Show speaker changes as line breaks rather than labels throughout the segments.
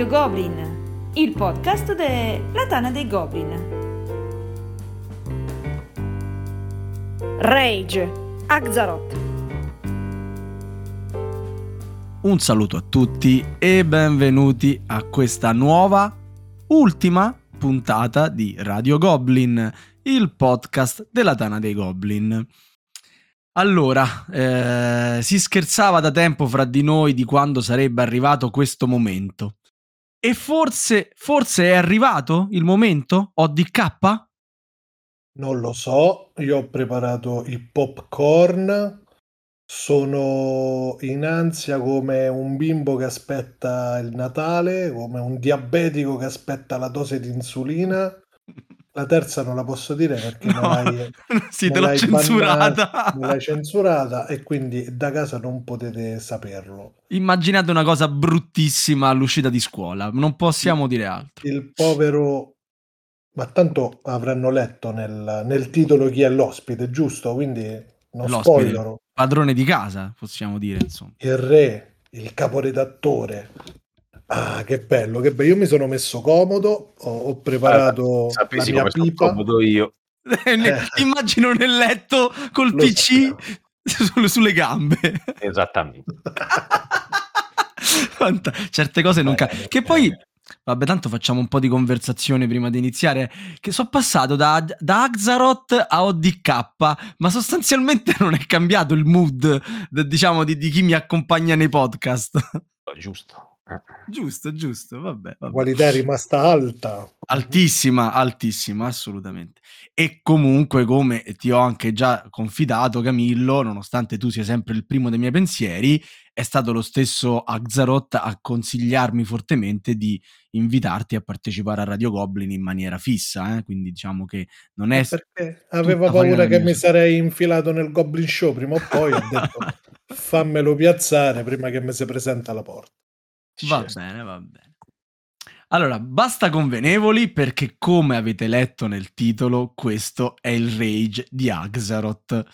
Radio Goblin, il podcast della Tana dei Goblin. Rage, Axaroth.
Un saluto a tutti e benvenuti a questa nuova, ultima puntata di Radio Goblin, il podcast della Tana dei Goblin. Allora, eh, si scherzava da tempo fra di noi di quando sarebbe arrivato questo momento. E forse, forse è arrivato il momento? ODK?
Non lo so, io ho preparato il popcorn, sono in ansia come un bimbo che aspetta il Natale, come un diabetico che aspetta la dose di insulina. La terza non la posso dire perché
No,
non l'hai,
sì,
non
te l'ho
l'hai
censurata.
bannata, non l'hai censurata e quindi da casa non potete saperlo.
Immaginate una cosa bruttissima all'uscita di scuola, non possiamo dire altro.
Il povero... Ma tanto avranno letto nel, nel titolo chi è l'ospite, giusto? Quindi non
L'ospite,
spoilerò.
padrone di casa, possiamo dire, insomma.
Il re, il caporedattore. Ah, che bello, che bello. Io mi sono messo comodo, ho, ho preparato la
Sapessi
mia
come sono
pipa.
comodo io.
Eh.
Immagino nel letto col
Lo
PC sulle, sulle gambe.
Esattamente.
Fanta- Certe cose non cambiano. Che poi,
bene.
vabbè, tanto facciamo un po' di conversazione prima di iniziare. Che sono passato da, da Axaroth a ODK, ma sostanzialmente non è cambiato il mood, diciamo, di, di chi mi accompagna nei podcast.
Giusto.
Giusto, giusto, vabbè.
La
vabbè.
qualità è rimasta alta.
Altissima, altissima, assolutamente. E comunque, come ti ho anche già confidato, Camillo, nonostante tu sia sempre il primo dei miei pensieri, è stato lo stesso Axaroth a consigliarmi fortemente di invitarti a partecipare a Radio Goblin in maniera fissa. eh, Quindi diciamo che non è...
Perché aveva
farina
paura che mi sarei infilato nel Goblin Show prima o poi. Ho detto fammelo piazzare prima che mi si presenta alla porta.
Va
Certo.
bene, va bene. Allora, basta convenevoli perché come avete letto nel titolo, questo è il rage di Axaroth.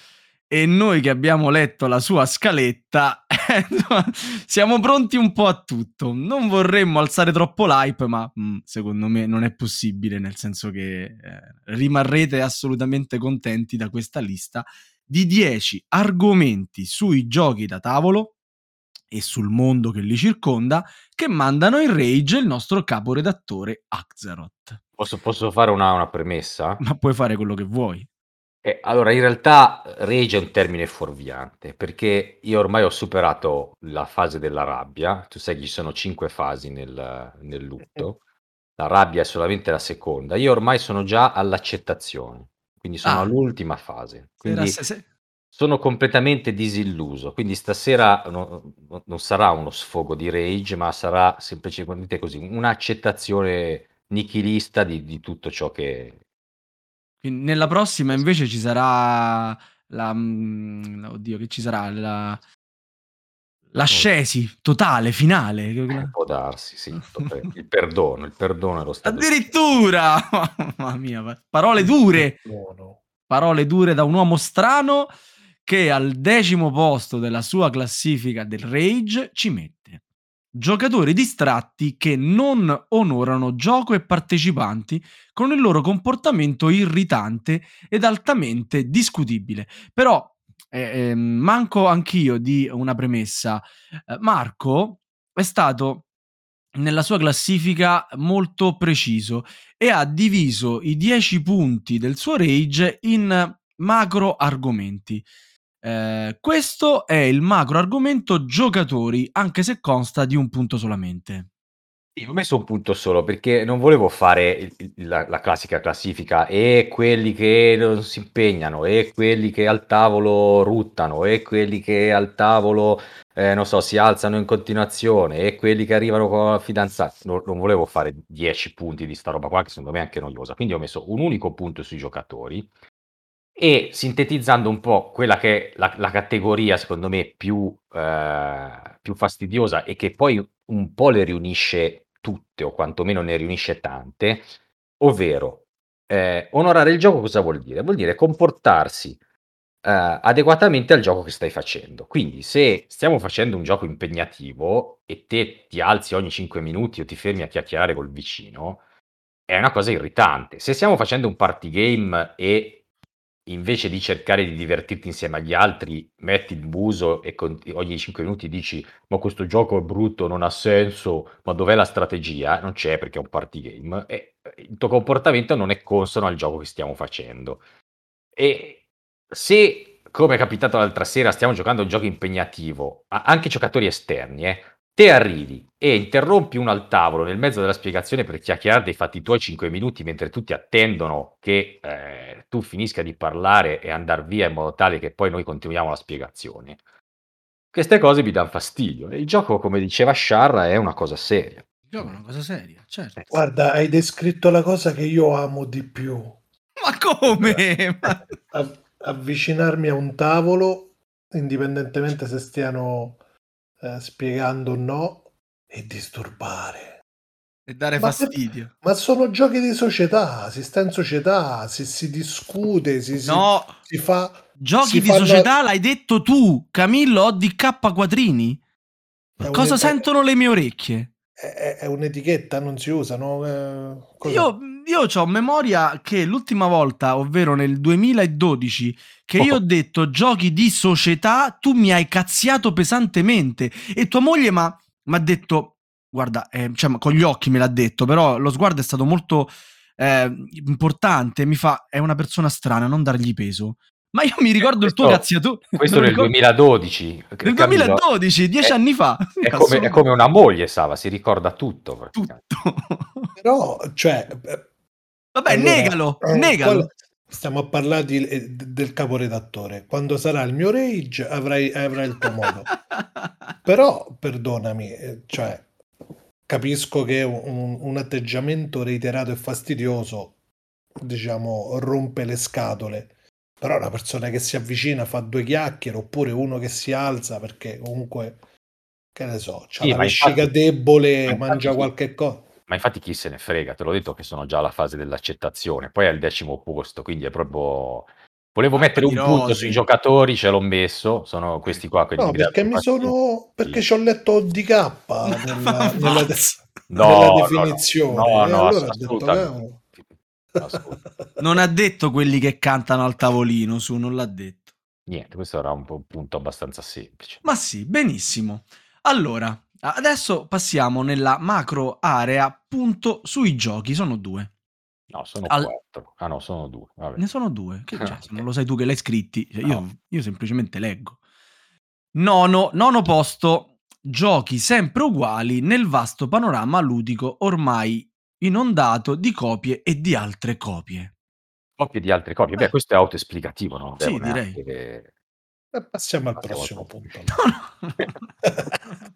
E noi che abbiamo letto la sua scaletta, siamo pronti un po' a tutto. Non vorremmo alzare troppo l'hype, ma mm, secondo me non è possibile, nel senso che eh, rimarrete assolutamente contenti da questa lista di 10 argomenti sui giochi da tavolo e sul mondo che li circonda che mandano in rage il nostro caporedattore Axaroth.
Posso, posso fare una, una premessa?
Ma puoi fare quello che vuoi.
Eh, allora, in realtà rage è un termine fuorviante, perché io ormai ho superato la fase della rabbia. Tu sai che ci sono cinque fasi nel, nel lutto. La rabbia è solamente la seconda. Io ormai sono già all'accettazione, quindi sono
Ah.
all'ultima fase. Quindi
se- se-
sono completamente disilluso. Quindi stasera no- no- non sarà uno sfogo di rage, ma sarà semplicemente così, un'accettazione nichilista di, di tutto ciò che...
nella prossima invece ci sarà la... mm, Oddio, che ci sarà? La... L'ascesi totale, finale.
Eh, può darsi, sì. Il perdono, il perdono è lo stato...
Addirittura! Mamma mia, pa- parole dure! Parole dure da un uomo strano che al decimo posto della sua classifica del Rage ci mette giocatori distratti che non onorano gioco e partecipanti con il loro comportamento irritante ed altamente discutibile. Però eh, ehm, manco anch'io di una premessa. Eh, Marco è stato nella sua classifica molto preciso e ha diviso i 10 punti del suo rage in macro argomenti. Eh, questo è il macro argomento giocatori, anche se consta di un punto solamente.
Sì, ho messo un punto solo perché non volevo fare la, la classica classifica e quelli che non si impegnano e quelli che al tavolo ruttano e quelli che al tavolo eh, non so, si alzano in continuazione e quelli che arrivano con la fidanzata. Non, non volevo fare 10 punti di sta roba qua che secondo me è anche noiosa. Quindi ho messo un unico punto sui giocatori e sintetizzando un po' quella che è la, la categoria secondo me più, eh, più fastidiosa e che poi un po' le riunisce tutte o quantomeno ne riunisce tante, ovvero eh, onorare il gioco cosa vuol dire? Vuol dire comportarsi eh, adeguatamente al gioco che stai facendo. Quindi se stiamo facendo un gioco impegnativo e te ti alzi ogni 5 minuti o ti fermi a chiacchierare col vicino, è una cosa irritante. Se stiamo facendo un party game e invece di cercare di divertirti insieme agli altri, metti il muso e con- ogni 5 minuti dici ma questo gioco è brutto, non ha senso, ma dov'è la strategia? Non c'è perché è un party game. E il tuo comportamento non è consono al gioco che stiamo facendo. E se, come è capitato l'altra sera, stiamo giocando a un gioco impegnativo, anche giocatori esterni, eh, te arrivi e interrompi uno al tavolo nel mezzo della spiegazione per chiacchierare dei fatti tuoi 5 minuti mentre tutti attendono che eh, tu finisca di parlare e andare via in modo tale che poi noi continuiamo la spiegazione. Queste cose mi danno fastidio. Il gioco, come diceva Sciarra, è una cosa seria.
Il gioco è una cosa seria, certo.
Guarda, hai descritto la cosa che io amo di più.
Ma come? Ma-
Av- avvicinarmi a un tavolo, indipendentemente se stiano eh, spiegando o no, e disturbare.
E dare
Ma-
fastidio.
Ma sono giochi di società, si sta in società, si, si discute, si, si-
No,
si fa...
giochi
si
di società l'hai detto tu, Camillo ODK Quattrini.
è
Cosa
un-
sentono le mie orecchie?
È, è- un'etichetta, non si usano. eh, cosa-
Io, io ho memoria che l'ultima volta, ovvero nel 2012, che io ho detto giochi di società, tu mi hai cazziato pesantemente e tua moglie mi ha detto, guarda, eh, cioè, con gli occhi me l'ha detto, però lo sguardo è stato molto eh, importante, mi fa, è una persona strana, non dargli peso. Ma io mi ricordo il tuo
Questo-
cazziato.
Questo nel
ricordo-
2012.
Nel
Camillo,
2012, dieci
è-
anni fa.
È come, è come una moglie, Sava, si ricorda tutto.
tutto.
Però, cioè... eh,
Vabbè,
allora,
negalo,
eh,
negalo.
Stiamo a parlare di- eh, del caporedattore. Quando sarà il mio rage avrai, avrai il tuo modo. Però, perdonami, eh, cioè, capisco che un, un atteggiamento reiterato e fastidioso, diciamo, rompe le scatole. Però una persona che si avvicina fa due chiacchiere, oppure uno che si alza perché comunque, che ne so, c'ha
Sì,
la vescica
infatti-
debole,
ma
mangia
chi-
qualche cosa.
Ma infatti chi se ne frega, te l'ho detto che sono già alla fase dell'accettazione, poi è al decimo posto, quindi è proprio... Volevo
Ah,
mettere un punto sui giocatori, ce l'ho messo, sono questi qua. quelli
No,
che mi
perché mi sono. Perché ci ho letto DK nella, nella,
pazzo.
No,
nella
no, no.
definizione.
No,
e
no,
allora ho detto,
assolutamente.
cavolo.
Ascolta.
Non ha detto quelli che cantano al tavolino, su, non l'ha detto.
Niente, questo era un, un punto abbastanza semplice.
Ma sì, benissimo. Allora, adesso passiamo nella macro area punto sui giochi, sono due.
No, sono
Al-
quattro. Ah no, sono due. Vabbè.
Ne sono due. Che c'è? Se non lo sai tu che l'hai scritti, cioè, io,
No.
io semplicemente leggo. Nono, nono posto, giochi sempre uguali nel vasto panorama ludico ormai inondato di copie e di altre copie.
Copie di altre copie.
Eh.
Beh, questo è autoesplicativo, no?
Sì,
Devo
direi.
neanche che-
E passiamo al
Passiamo
prossimo punto.
No, no.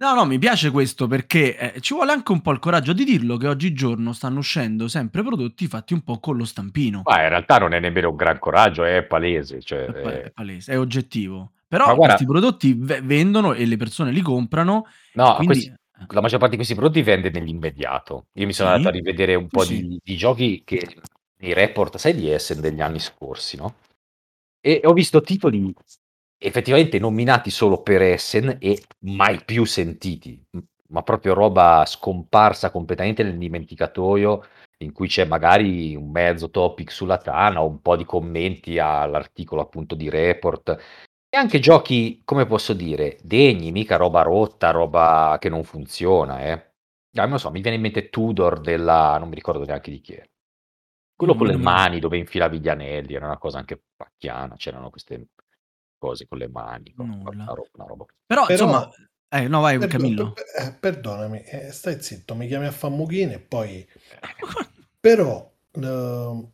No, no, mi piace questo perché eh, ci vuole anche un po' il coraggio di dirlo che oggigiorno stanno uscendo sempre prodotti fatti un po' con lo stampino.
Ma in realtà non è nemmeno un gran coraggio, è palese. Cioè,
È, pa-
eh,
è palese, è oggettivo. Però
Ma guarda-
questi prodotti ve- vendono e le persone li comprano.
no,
quindi...
questi- la maggior parte di questi prodotti vende nell'immediato. Io mi sono andato a rivedere un po'
Sì.
di, di giochi che nei report, sai, di Essen degli anni scorsi, no? E ho visto titoli effettivamente nominati solo per Essen e mai più sentiti, m- ma proprio roba scomparsa completamente nel dimenticatoio, in cui c'è magari un mezzo topic sulla Tana o un po' di commenti all'articolo appunto di report. E anche giochi, come posso dire, degni, mica roba rotta, roba che non funziona, eh. Ah, non lo so, mi viene in mente Tudor della... non mi ricordo neanche di chi è. Quello
Mm,
con le
mi-
mani dove infilavi gli anelli, era una cosa anche pacchiana, c'erano queste cose con le mani, con-
Nulla.
una roba, una roba.
Però,
Però-
insomma... Eh, no, vai
Perdo-
Camillo.
per- eh, perdonami, eh, stai zitto, mi chiami a Fammuchini e poi... Però ehm,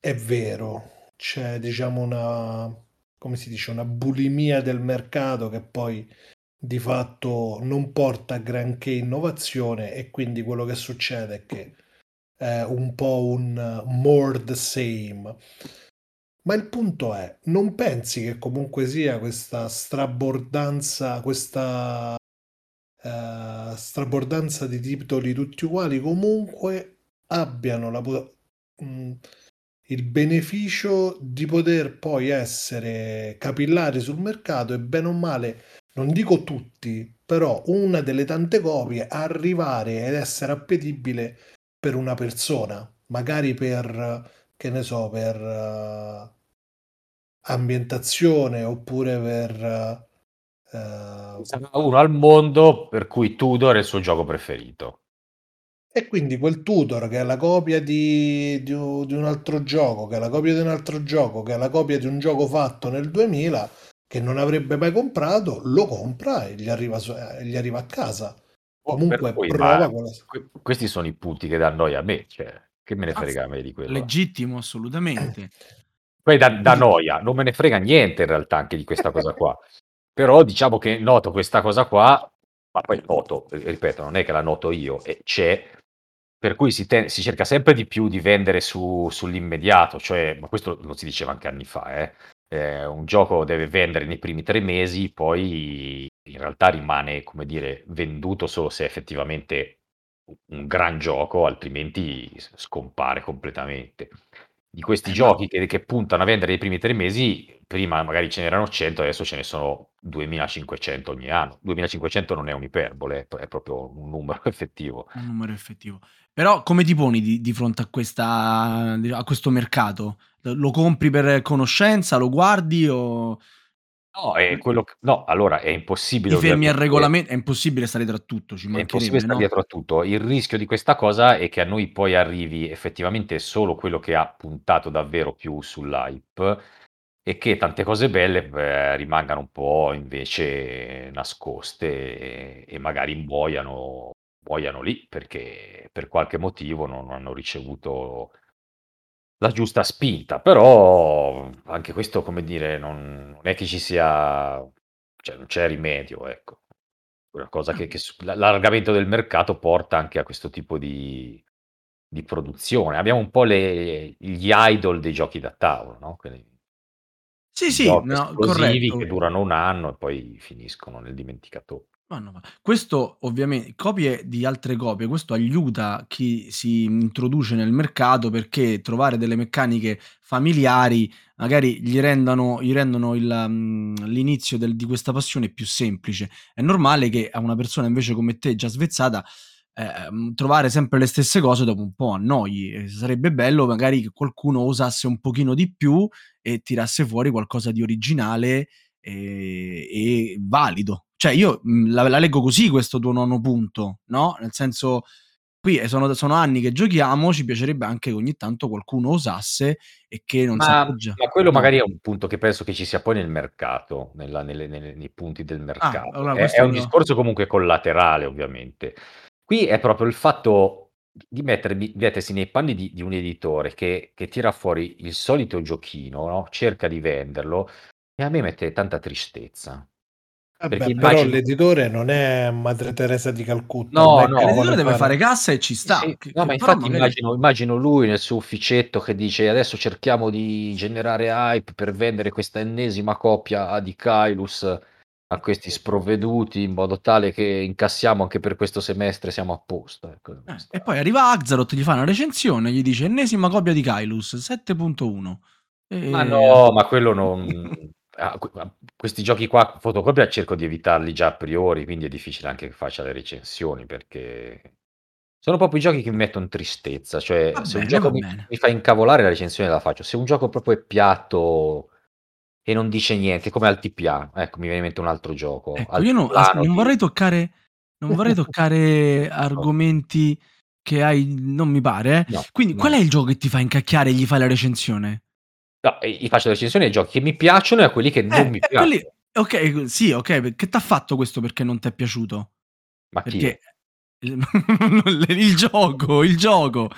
è vero, c'è diciamo una, come si dice, una bulimia del mercato che poi di fatto non porta a granché innovazione e quindi quello che succede è che è un po' un uh, more the same. Ma il punto è, non pensi che comunque sia questa strabordanza, questa eh, strabordanza di titoli tutti uguali comunque abbiano la mh, il beneficio di poter poi essere capillari sul mercato e bene o male, non dico tutti, però una delle tante copie arrivare ed essere appetibile per una persona, magari per, che ne so, per uh, ambientazione oppure per...
Uh, uno al mondo per cui Tudor è il suo gioco preferito.
E quindi quel tutor che è la copia di, di, un, di, un altro gioco, che è la copia di un altro gioco, che è la copia di un gioco fatto nel 2000, che non avrebbe mai comprato, lo compra e gli arriva, eh, gli arriva a casa. Oh, Comunque cui, prova
con la... Questi sono i punti che dà noia a me, cioè, che me ne frega a me di quello.
Legittimo, assolutamente.
Poi da, da noia, non me ne frega niente in realtà anche di questa cosa qua. Però diciamo che noto questa cosa qua, ma poi noto, ripeto, non è che la noto io, e c'è, per cui si, te- si, cerca sempre di più di vendere su, sull'immediato, cioè, ma questo lo si diceva anche anni fa, eh? Eh, un gioco deve vendere nei primi tre mesi, poi in realtà rimane, come dire, venduto solo se effettivamente un gran gioco, altrimenti scompare completamente. Di questi eh, giochi che, che, puntano a vendere nei primi tre mesi, prima magari ce n'erano 100, adesso ce ne sono 2500 ogni anno. 2500 non è un'iperbole, è proprio un numero effettivo.
Un numero effettivo. Però come ti poni di, di fronte a, questa, a questo mercato? Lo compri per conoscenza, lo guardi o...
No, è quello che, no, allora è impossibile.
Ti fermi al regolamento, è impossibile stare tra tutto. Ci è impossibile stare
no? dietro a tutto. Il rischio di questa cosa è che a noi poi arrivi effettivamente solo quello che ha puntato davvero più sull'hype e che tante cose belle beh, rimangano un po' invece nascoste e, e magari muoiano muoiano lì perché per qualche motivo non hanno ricevuto la giusta spinta. Però anche questo, come dire, non, non è che ci sia, cioè non c'è rimedio, ecco. Una cosa che, che l'allargamento del mercato porta anche a questo tipo di, di produzione. Abbiamo un po' le, gli idol dei giochi da tavolo, no? Quelli,
sì, sì, no, corretto.
che durano un anno e poi finiscono nel dimenticatoio.
Ma no, ma questo ovviamente copie di altre copie, questo aiuta chi si introduce nel mercato perché trovare delle meccaniche familiari magari gli rendano, gli rendono il, mhmm, l'inizio del di questa passione più semplice. È normale che a una persona invece come te già svezzata, ehm, trovare sempre le stesse cose dopo un po' annoi. E sarebbe bello magari che qualcuno osasse un pochino di più e tirasse fuori qualcosa di originale, ehm, e valido. Cioè io mh, la, la, leggo così questo tuo nono punto, no? Nel senso, qui sono, sono, anni che giochiamo, ci piacerebbe anche che ogni tanto qualcuno osasse e che non
ma, appoggia. Ma quello no. magari è un punto che penso che ci sia poi nel mercato, nella, nelle, nelle, nei punti del ah, mercato. Ah, allora è, è, un io... discorso comunque collaterale, ovviamente. Qui è proprio il fatto di mettersi nei panni di, di un editore che, che, tira fuori il solito giochino, no? cerca di venderlo, e a me mette tanta tristezza.
Vabbè, però l'editore non è Madre Teresa di Calcutta.
No, no, l'editore deve fare... fare cassa e ci sta. Sì,
no, ma infatti magari... immagino, immagino, lui nel suo ufficetto che dice adesso cerchiamo di generare hype per vendere questa ennesima coppia di Kylus a questi sprovveduti in modo tale che incassiamo anche per questo semestre siamo a posto. Ecco,
eh, e poi arriva Axaroth, gli fa una recensione, gli dice ennesima copia di Kylus 7.1.
E... Ma no, ma quello non... Ah, questi giochi qua, fotocopia, cerco di evitarli già a priori, quindi è difficile anche che faccia le recensioni perché sono proprio i giochi che mi mettono tristezza. Cioè, va se bene, un gioco mi, mi, fa incavolare, la recensione la faccio. Se un gioco proprio è piatto e non dice niente, come al TPA, ecco, mi viene in mente un altro gioco.
Ecco, io non, non di... vorrei toccare, non vorrei toccare argomenti che hai, non mi pare. Eh. No, Quindi, qual è il gioco che ti fa incacchiare e gli fai la recensione?
No, io faccio la recensione ai giochi che mi piacciono e a quelli che non eh, mi piacciono. Quelli...
Ok, sì, ok, che ti ha fatto questo perché non ti è piaciuto?
Ma perché
il... il gioco, il gioco.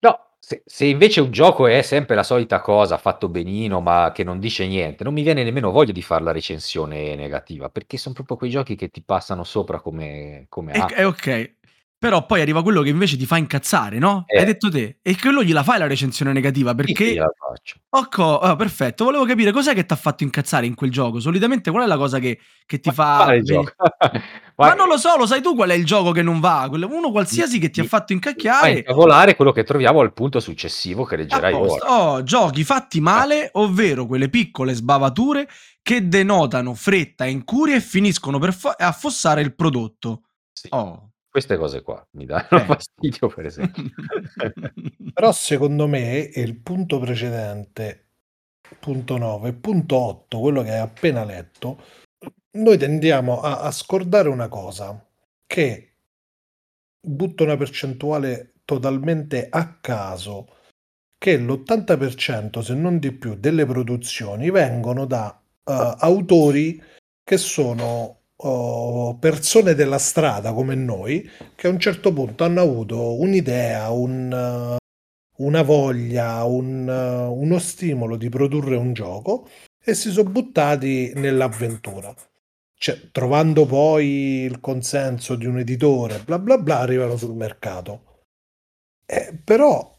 No, se, se, invece un gioco è sempre la solita cosa, fatto benino, ma che non dice niente, non mi viene nemmeno voglia di fare la recensione negativa, perché sono proprio quei giochi che ti passano sopra come, come
è, è ok. Però poi arriva quello che invece ti fa incazzare, no?
Eh.
Hai detto te. E quello gliela fai la recensione negativa
Sì,
perché...
gliela faccio.
Occo, ah, perfetto. Volevo capire cos'è che ti ha fatto incazzare in quel gioco. Solitamente qual è la cosa che, che ti
Ma
fa... Ma non lo so, lo sai tu qual è il gioco che non va? Uno qualsiasi che ti ha fatto
Fa
incacchiare.
incavolare quello che troviamo al punto successivo che leggerai ora.
Oh, giochi fatti male, ovvero quelle piccole sbavature che denotano fretta e incuria e finiscono per fa- affossare il prodotto.
Sì,
Oh.
Queste cose qua mi danno
Eh.
fastidio, per esempio.
Però secondo me il punto precedente, punto 9, punto 8, quello che hai appena letto, noi tendiamo a, a scordare una cosa, che butto una percentuale totalmente a caso, che l'80% se non di più delle produzioni vengono da eh, autori che sono oh, persone della strada come noi, che a un certo punto hanno avuto un'idea, un, una voglia, un, uno stimolo di produrre un gioco e si sono buttati nell'avventura. Cioè, trovando poi il consenso di un editore, bla bla bla, arrivano sul mercato. Eh, però,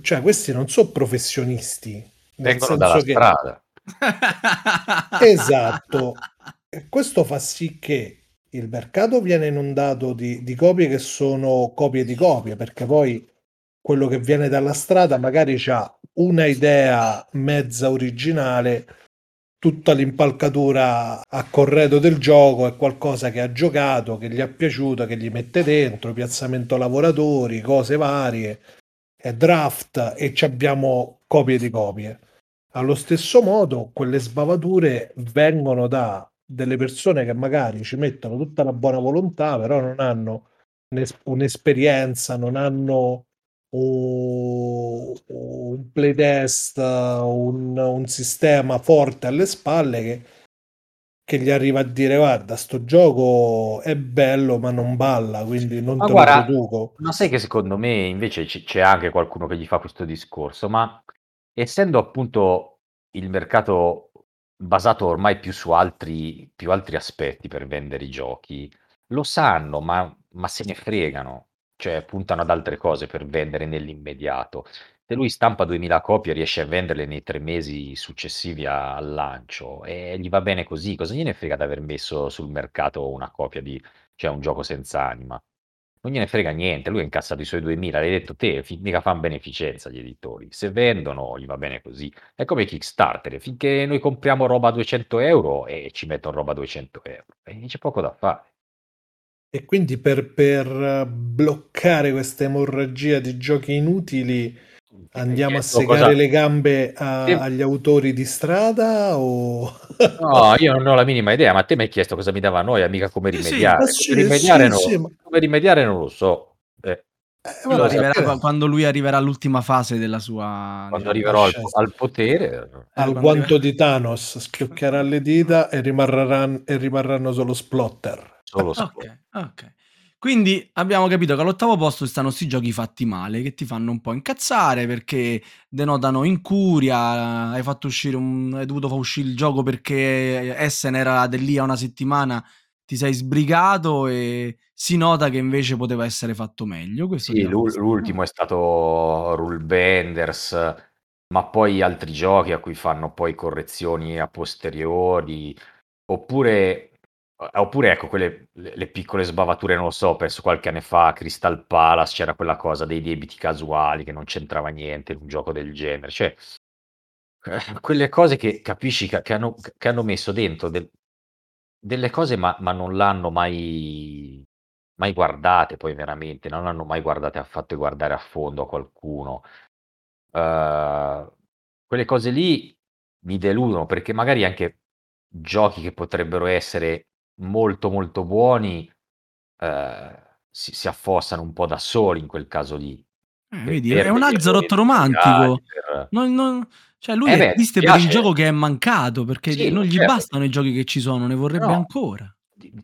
cioè, questi non sono professionisti,
Vengono dalla
che...
strada.
Esatto. Questo fa sì che il mercato viene inondato di, di copie che sono copie di copie, perché poi quello che viene dalla strada magari ha una idea mezza originale, tutta l'impalcatura a corredo del gioco è qualcosa che ha giocato, che gli è piaciuto, che gli mette dentro, piazzamento lavoratori, cose varie, draft e ci abbiamo copie di copie. Allo stesso modo, quelle sbavature vengono da delle persone che magari ci mettono tutta la buona volontà, però non hanno un'es- un'esperienza, non hanno un, playtest, un, un sistema forte alle spalle che, che gli arriva a dire guarda, sto gioco è bello ma non balla, quindi non
Ma
te
guarda,
lo produco.
Ma sai che secondo me invece ci- c'è anche qualcuno che gli fa questo discorso, ma essendo appunto il mercato basato ormai più su altri, più altri aspetti per vendere i giochi, lo sanno, ma, ma se ne fregano, cioè puntano ad altre cose per vendere nell'immediato. Se lui stampa 2000 copie e riesce a venderle nei tre mesi successivi a- al lancio e gli va bene così, cosa gliene frega di aver messo sul mercato una copia di, cioè un gioco senza anima? Non gliene frega niente, lui ha incassato i suoi 2000, l'hai detto te, fi- mica fanno beneficenza gli editori. Se vendono, gli va bene così. È come Kickstarter, finché noi compriamo roba a 200 euro e ci mettono roba a 200 euro. E c'è poco da fare.
E quindi per, per eh, bloccare questa emorragia di giochi inutili andiamo a segare
cosa-
le gambe a-
Sì.
agli autori di strada o...
No, io non ho la minima idea, ma te mi hai chiesto cosa mi dava noia, mica come
Sì, sì.
rimediare.
Ma sì,
come, rimediare
sì,
non,
sì, ma-
come rimediare non lo so. Eh,
Eh, vabbè,
arriverà quando lui arriverà all'ultima fase della sua...
quando arriverò al, al potere...
al guanto
arriva-
di Thanos schioccherà le dita e rimarranno, e rimarranno solo splotter.
Solo sport.
Ok, ok. Quindi abbiamo capito che all'ottavo posto stanno questi giochi fatti male che ti fanno un po' incazzare perché denotano incuria. Hai fatto uscire un, hai dovuto far uscire il gioco perché Essen era di lì a una settimana. Ti sei sbrigato e si nota che invece poteva essere fatto meglio. Questo
Sì, l'ultimo è stato Rule Benders, ma poi altri giochi a cui fanno poi correzioni a posteriori, oppure, eh, oppure ecco, quelle le, le piccole sbavature, non lo so, penso qualche anno fa a Crystal Palace c'era quella cosa dei debiti casuali che non c'entrava niente in un gioco del genere, cioè eh, quelle cose che capisci che, hanno, che hanno messo dentro del- delle cose ma, ma non l'hanno mai, mai guardate poi veramente, non hanno mai guardate affatto e guardare a fondo a qualcuno. Eh, quelle cose lì mi deludono perché magari anche giochi che potrebbero essere molto molto buoni eh, si, si affossano un po' da soli in quel caso lì.
Eh, vedi, è un
errori
romantico.
per-
Non- non- cioè lui
Eh beh,
esiste per il gioco che è mancato perché
Sì,
non gli
certo.
bastano i giochi che ci sono, ne vorrebbe
No.
ancora.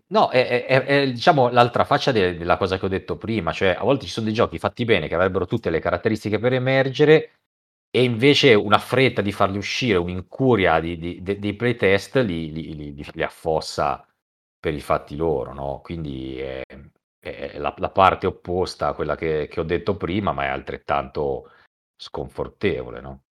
No, è, è- è- diciamo l'altra faccia de- della cosa che ho detto prima, cioè a volte ci sono dei giochi fatti bene che avrebbero tutte le caratteristiche per emergere e invece una fretta di farli uscire, un'incuria di- di- de- dei playtest li- li- li- li affossa per i fatti loro, no? Quindi è, è la la parte opposta a quella che che ho detto prima, ma è altrettanto sconfortevole, no?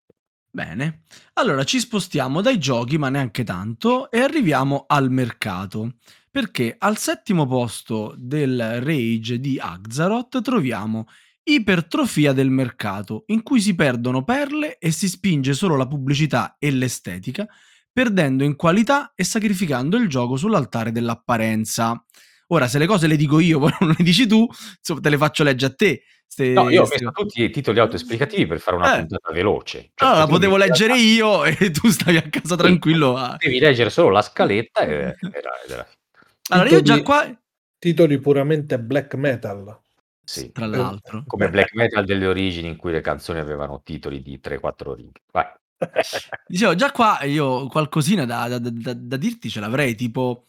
Bene, allora ci spostiamo dai giochi, ma neanche tanto, e arriviamo al mercato. Perché al settimo posto del Rage di Axaroth troviamo Ipertrofia del mercato, in cui si perdono perle e si spinge solo la pubblicità e l'estetica, perdendo in qualità e sacrificando il gioco sull'altare dell'apparenza. Ora, se le cose le dico io, poi non le dici tu, insomma, te le faccio leggere a te. Ste,
No, io ho messo tutti i titoli autoesplicativi per fare una
Eh.
puntata veloce. Cioè,
Allora,
tu
potevo leggere io e tu stavi a casa tranquillo. a-
Devi leggere solo la scaletta e era, era-
Allora, io già
Titoli-
qua...
Titoli puramente black metal.
sì.
Tra l'altro.
Come black metal delle origini in cui le canzoni avevano titoli di 3-4 righe. Vai.
Dicevo, già qua io qualcosina da, da- da- da dirti ce l'avrei, tipo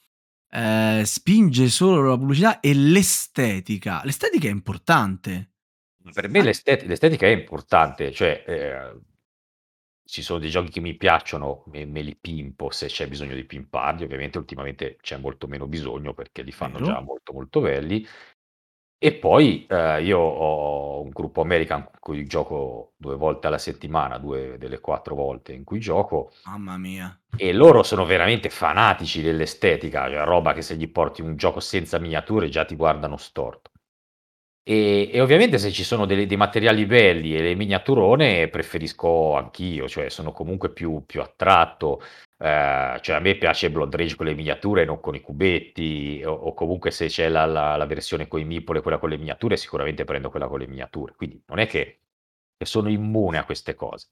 eh, spinge solo la pubblicità e l'estetica. L'estetica è importante.
Per me l'esteti- l'estetica è importante, cioè eh, ci sono dei giochi che mi piacciono, me, me li pimpo se c'è bisogno di pimparli, ovviamente ultimamente c'è molto meno bisogno perché li fanno
Vero.
già molto molto belli. E poi eh, io ho un gruppo American con cui gioco due volte alla settimana, due delle quattro volte in cui gioco,
Mamma mia.
e loro sono veramente fanatici dell'estetica, cioè roba che se gli porti un gioco senza miniature già ti guardano storto. E, e ovviamente se ci sono delle- dei materiali belli e le miniaturone preferisco anch'io, cioè sono comunque più, più attratto. Eh, cioè a me piace Blood Rage con le miniature non con i cubetti, o, o comunque se c'è la, la- la versione con i meeple e quella con le miniature, sicuramente prendo quella con le miniature. Quindi non è che, che sono immune a queste cose.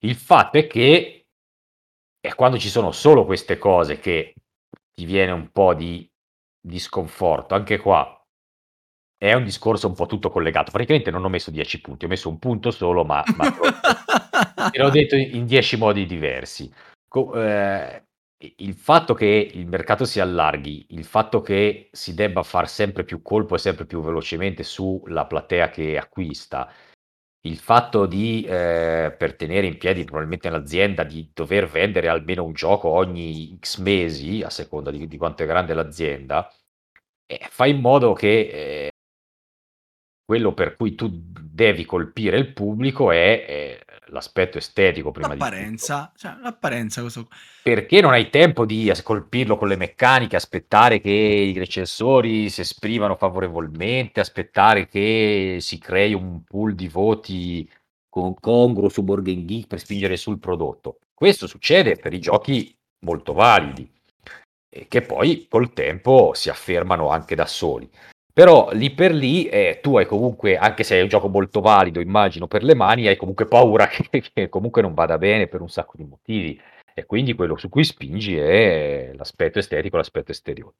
Il fatto è che è quando ci sono solo queste cose che ti viene un po' di, di sconforto. Anche qua è un discorso un po' tutto collegato. Praticamente non ho messo 10 punti, ho messo un punto solo, ma, ma te l'ho detto in in 10 modi diversi. Co- eh, il fatto che il mercato si allarghi, il fatto che si debba far sempre più colpo e sempre più velocemente sulla platea che acquista, il fatto di, eh, per tenere in piedi probabilmente l'azienda, di dover vendere almeno un gioco ogni X mesi, a seconda di, di quanto è grande l'azienda, eh, fa in modo che eh, quello per cui tu devi colpire il pubblico è, eh, l'aspetto estetico prima di tutto.
L'apparenza, cioè, l'apparenza questo...
Perché non hai tempo di colpirlo con le meccaniche, aspettare che i recensori si esprimano favorevolmente, aspettare che si crei un pool di voti con- congruo su Game Geek per spingere sul prodotto. Questo succede per i giochi molto validi che poi col tempo si affermano anche da soli. Però lì per lì eh, tu hai comunque, anche se è un gioco molto valido, immagino, per le mani, hai comunque paura che, che comunque non vada bene per un sacco di motivi. E quindi quello su cui spingi è l'aspetto estetico, l'aspetto esteriore.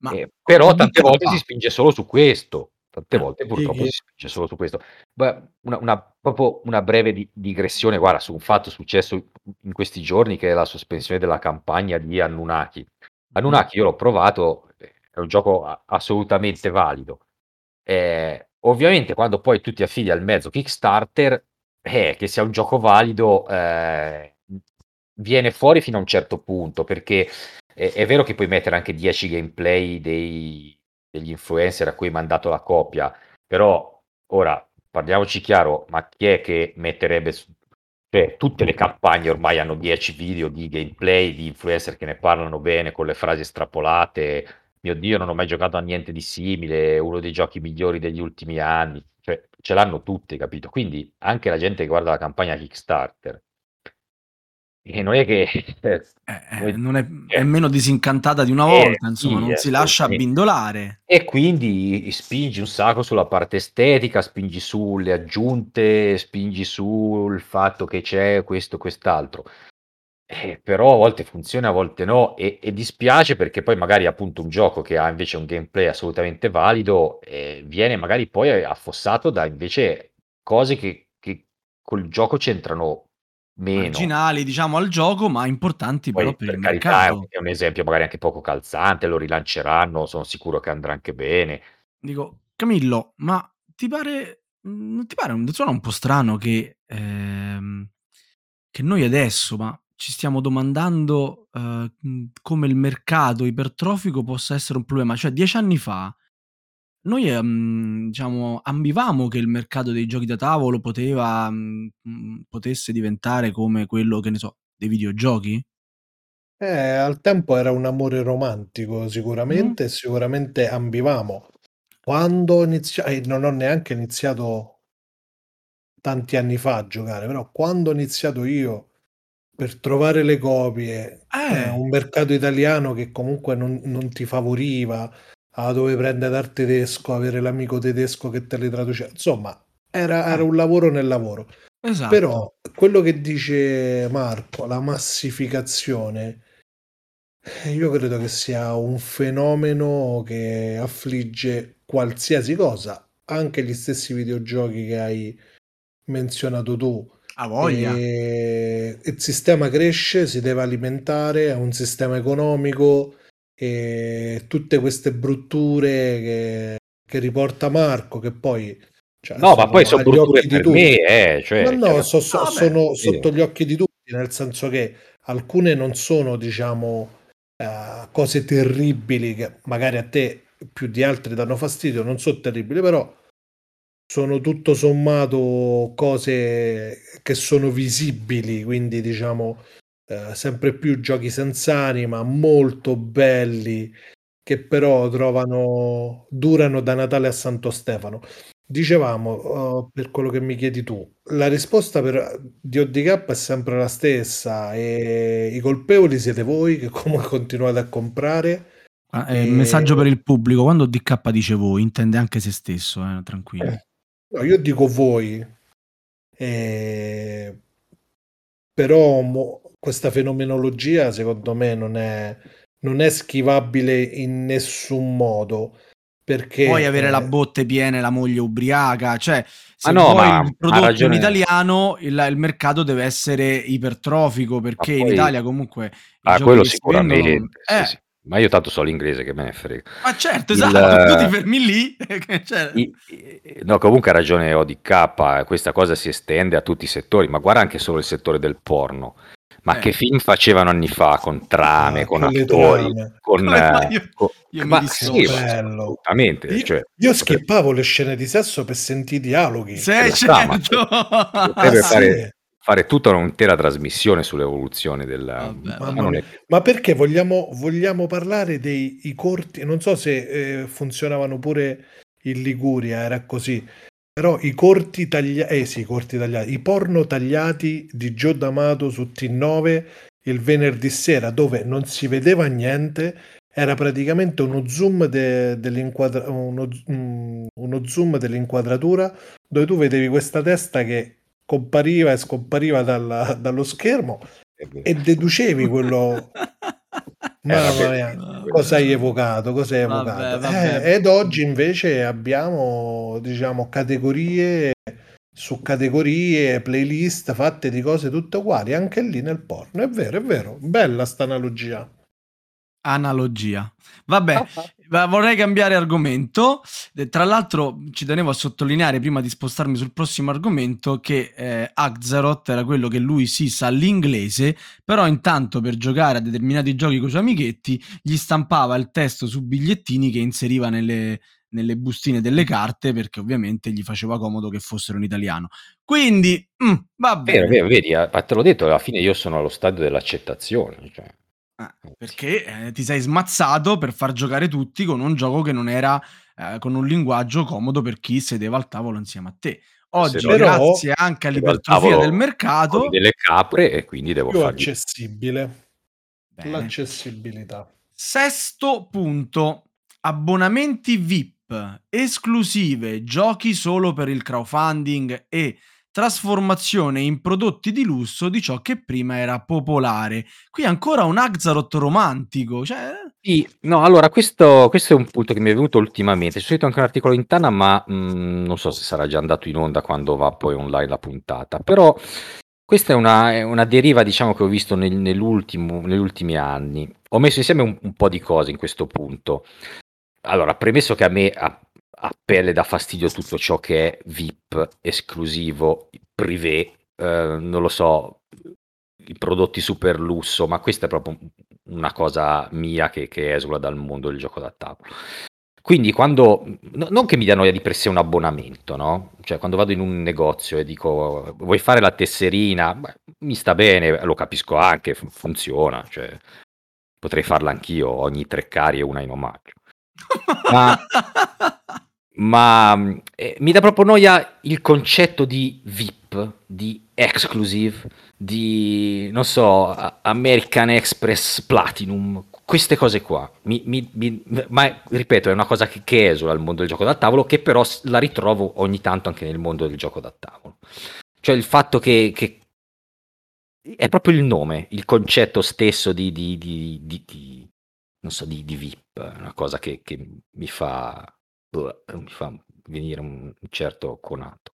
Ma
Eh, però tante volte
capa-
si spinge solo su questo. Tante
Eh,
volte purtroppo si spinge solo su questo. Beh, una, una- proprio una breve di- digressione, guarda, su un fatto successo in questi giorni che è la sospensione della campagna di Anunnaki. Anunnaki io l'ho provato, è un gioco assolutamente valido. Eh, ovviamente quando poi tu ti affidi al mezzo Kickstarter, eh, che sia un gioco valido, eh, viene fuori fino a un certo punto, perché è, è vero che puoi mettere anche 10 gameplay dei- degli influencer a cui hai mandato la copia, però ora parliamoci chiaro, ma chi è che metterebbe su... Cioè, tutte le campagne ormai hanno 10 video di gameplay di influencer che ne parlano bene con le frasi estrapolate. Mio Dio, non ho mai giocato a niente di simile, è uno dei giochi migliori degli ultimi anni. Cioè, ce l'hanno tutti, capito? Quindi anche la gente che guarda la campagna Kickstarter. E non è che...
eh, eh, non è,
eh,
è meno disincantata di una
eh,
volta, insomma,
sì,
non si lascia
assolutamente.
abbindolare.
E quindi spingi un sacco sulla parte estetica, spingi sulle aggiunte, spingi sul fatto che c'è questo quest'altro. Eh, però a volte funziona, a volte no, e, e dispiace perché poi magari appunto un gioco che ha invece un gameplay assolutamente valido eh, viene magari poi affossato da invece cose che, che col gioco c'entrano meno.
Marginali, diciamo, al gioco, ma importanti
Poi
però per,
per
il
carità è un,
mercato.
è un esempio magari anche poco calzante, lo rilanceranno, sono sicuro che andrà anche bene.
Dico, Camillo, ma ti pare, non ti pare, un- suona un po' strano che, ehm, che noi adesso, ma ci stiamo domandando eh, come il mercato ipertrofico possa essere un problema? Cioè, dieci anni fa noi ehm, diciamo, ambivamo che il mercato dei giochi da tavolo poteva, mh, potesse diventare come quello, che ne so, dei videogiochi?
Eh, al tempo era un amore romantico,
Mm?
sicuramente, e sicuramente ambivamo. Quando inizia- eh, non ho neanche iniziato tanti anni fa a giocare, però quando ho iniziato io per trovare le copie, eh,
Eh,
un mercato italiano che comunque non, non ti favoriva, a dove prendere dal tedesco, avere l'amico tedesco che te le traduce, insomma, era, era
eh,
un lavoro nel lavoro.
esatto.
Però quello che dice Marco, la massificazione, eh, io credo che sia un fenomeno che affligge qualsiasi cosa, anche gli stessi videogiochi che hai menzionato tu.
Ha voglia.
E il sistema cresce, si deve alimentare, è un sistema economico e tutte queste brutture che, che riporta Marco, che poi cioè,
No, ma poi sono brutture
occhi di
per
tutti.
me, eh, cioè,
No, no,
chiaro-
so- so-
Vabbè,
sono
sì.
sotto gli occhi di tutti, nel senso che alcune non sono, diciamo, eh, cose terribili che magari a te più di altri danno fastidio, non sono terribili, però sono tutto sommato cose che sono visibili, quindi diciamo eh, sempre più giochi senza anima, molto belli, che però trovano, durano da Natale a Santo Stefano. Dicevamo, eh, per quello che mi chiedi tu, la risposta per DODK è sempre la stessa e i colpevoli siete voi che comunque continuate a comprare.
Ah, eh,
E-
Messaggio per il pubblico, quando DK dice voi, intende anche se stesso, eh, tranquillo.
No, io dico voi, eh, però mo- questa fenomenologia secondo me non è, non è schivabile in nessun modo. Perché
Puoi avere la
eh,
botte piena e la moglie ubriaca, cioè se
no,
vuoi
ma
il prodotto in italiano, il, il mercato deve essere ipertrofico perché in
poi-
Italia comunque
Ah, quello sicuramente. sì,
Eh,
sì. Ma io tanto so l'inglese che me ne frega.
Ma certo,
Il-
esatto, tu ti fermi lì. cioè,
I- i- no, comunque ha ragione ODK, questa cosa si estende a tutti i settori, ma guarda anche solo il settore del porno. Ma
Eh.
che film facevano anni fa con trame,
Ah,
con
con
attori,
trame.
con...
Come
eh,
Io-
co-
io mi
ma
dissocio.
sì,
Bello.
assolutamente.
io,
cioè,
io skippavo le scene di sesso per sentire i dialoghi.
Sì,
Eh,
certo.
potrebbe
Ah, sì?
fare, fare tutta un'intera trasmissione sull'evoluzione del...
Vabbè,
ma è-
Ma perché vogliamo, vogliamo parlare dei i corti? Non so se eh, funzionavano pure in Liguria, era così. Però i corti tagliati, eh sì, i corti tagliati, i porno tagliati di Gio D'Amato su T9 il venerdì sera, dove non si vedeva niente, era praticamente uno zoom de- dell'inquadra- uno, mm, uno zoom dell'inquadratura dove tu vedevi questa testa che compariva e scompariva dalla- dallo schermo e deducevi quello. Mamma mia,
bellissimo.
cosa hai evocato? Cosa hai
Vabbè,
evocato?
vabbè.
Eh, ed oggi invece abbiamo, diciamo, categorie su categorie, playlist fatte di cose tutte uguali, anche lì nel porno. È vero, è vero. Bella sta analogia.
Analogia. Vabbè, ma vorrei cambiare argomento. Eh, Tra l'altro, ci tenevo a sottolineare prima di spostarmi sul prossimo argomento che eh, Axaroth era quello che lui sì sa l'inglese, però intanto per giocare a determinati giochi con i suoi amichetti gli stampava il testo su bigliettini che inseriva nelle, nelle bustine delle carte perché ovviamente gli faceva comodo che fossero in italiano. Quindi, mm, va bene.
Vero, vero, vedi, eh, te l'ho detto, alla fine io sono allo stadio dell'accettazione. Cioè.
Ah, perché eh, ti sei smazzato per far giocare tutti con un gioco che non era eh, con un linguaggio comodo per chi sedeva al tavolo insieme a te. Oggi,
no-
grazie anche
Al
all'ipertrofia del mercato,
con delle capre e quindi devo
Più
fargli...
accessibile.
Bene.
L'accessibilità.
Sesto punto, abbonamenti VIP, esclusive, giochi solo per il crowdfunding e trasformazione in prodotti di lusso di ciò che prima era popolare. Qui ancora un Axaroth romantico, cioè...
Sì, no, allora questo, questo è un punto che mi è venuto ultimamente. C'è scritto anche un articolo in Tana, ma mh, non so se sarà già andato in onda quando va poi online la puntata. Però questa è una, è una deriva, diciamo, che ho visto nel- negli ultimi anni. Ho messo insieme un, un po' di cose in questo punto. Allora, premesso che a me a, a pelle dà fastidio tutto ciò che è VIP, esclusivo, privé, eh, non lo so, i prodotti super lusso, ma questa è proprio una cosa mia che, che esula dal mondo del gioco da tavolo. quindi quando, no- non che mi dia noia di per sé un abbonamento, no? Cioè quando vado in un negozio e dico vuoi fare la tesserina, Beh, mi sta bene, lo capisco anche, fu- funziona, cioè, potrei farla anch'io, ogni tre cari e una in omaggio. Ma, ma eh, mi dà proprio noia il concetto di VIP, di exclusive, di, non so, American Express Platinum, queste cose qua. Mi- mi- mi- ma ripeto, è una cosa che, che esula dal mondo del gioco da tavolo, che però la ritrovo ogni tanto anche nel mondo del gioco da tavolo. Cioè il fatto che, che è proprio il nome, il concetto stesso di, di- di- di- non so, di, VIP, una cosa che, che mi fa, fa venire un certo conato.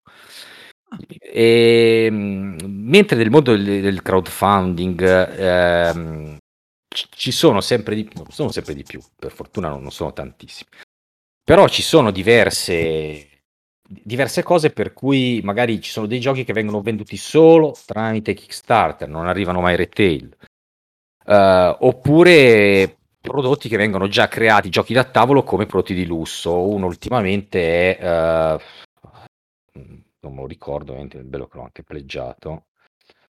E, mm, mentre nel mondo del, del crowdfunding ehm, ci sono sempre di, sono sempre di più, per fortuna non, non sono tantissimi, però ci sono diverse, diverse cose per cui magari ci sono dei giochi che vengono venduti solo tramite Kickstarter, non arrivano mai retail, Eh, oppure prodotti che vengono già creati, giochi da tavolo come prodotti di lusso. Uno ultimamente è, eh, non me lo ricordo, ovviamente, è bello che l'ho anche pleggiato.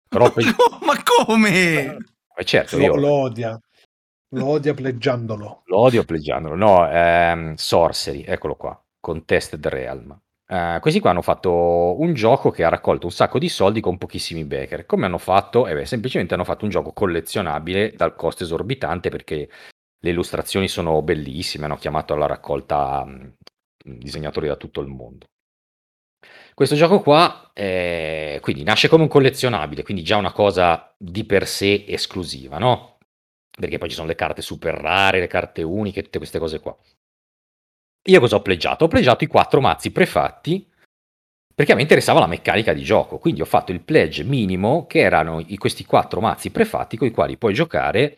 Però
ma,
poi-
co- ma come?
eh, certo,
Lo,
io
lo odia. Lo odia pleggiandolo.
lo odio pleggiandolo. No, ehm, Sorcery, eccolo qua, Contested Realm. Eh, questi qua hanno fatto un gioco che ha raccolto un sacco di soldi con pochissimi backer. Come hanno fatto? Eh beh, semplicemente hanno fatto un gioco collezionabile dal costo esorbitante perché le illustrazioni sono bellissime, hanno chiamato alla raccolta mh, disegnatori da tutto il mondo. Questo gioco qua, eh, quindi nasce come un collezionabile, quindi già una cosa di per sé esclusiva, no? Perché poi ci sono le carte super rare, le carte uniche, tutte queste cose qua. Io cosa ho pleggiato? Ho pleggiato i quattro mazzi prefatti perché a me interessava la meccanica di gioco, quindi ho fatto il pledge minimo che erano i- questi quattro mazzi prefatti con i quali puoi giocare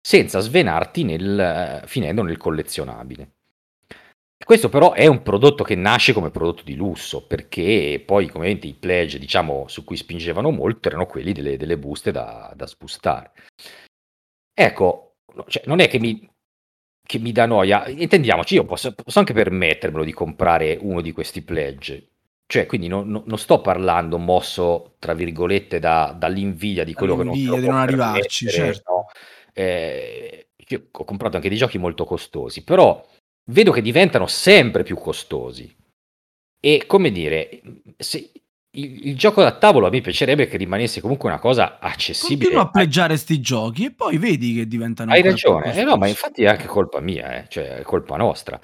senza svenarti nel, eh, finendo nel collezionabile. Questo però è un prodotto che nasce come prodotto di lusso, perché poi come vedete i pledge diciamo, su cui spingevano molto erano quelli delle, delle buste da, da spustare. Ecco, no, cioè, non è che mi, che mi dà noia, intendiamoci, io posso, posso anche permettermelo di comprare uno di questi pledge. Cioè, quindi non, non- non sto parlando mosso, tra virgolette, da- dall'invidia di quello che non
di non arrivarci, certo.
no? Eh, io ho comprato anche dei giochi molto costosi, però vedo che diventano sempre più costosi. E come dire, se il, il gioco da tavolo a me piacerebbe che rimanesse comunque una cosa accessibile.
Continua a pleggiare sti giochi e poi vedi che diventano
Hai ragione, eh no, ma infatti è anche colpa mia, eh, cioè è colpa nostra.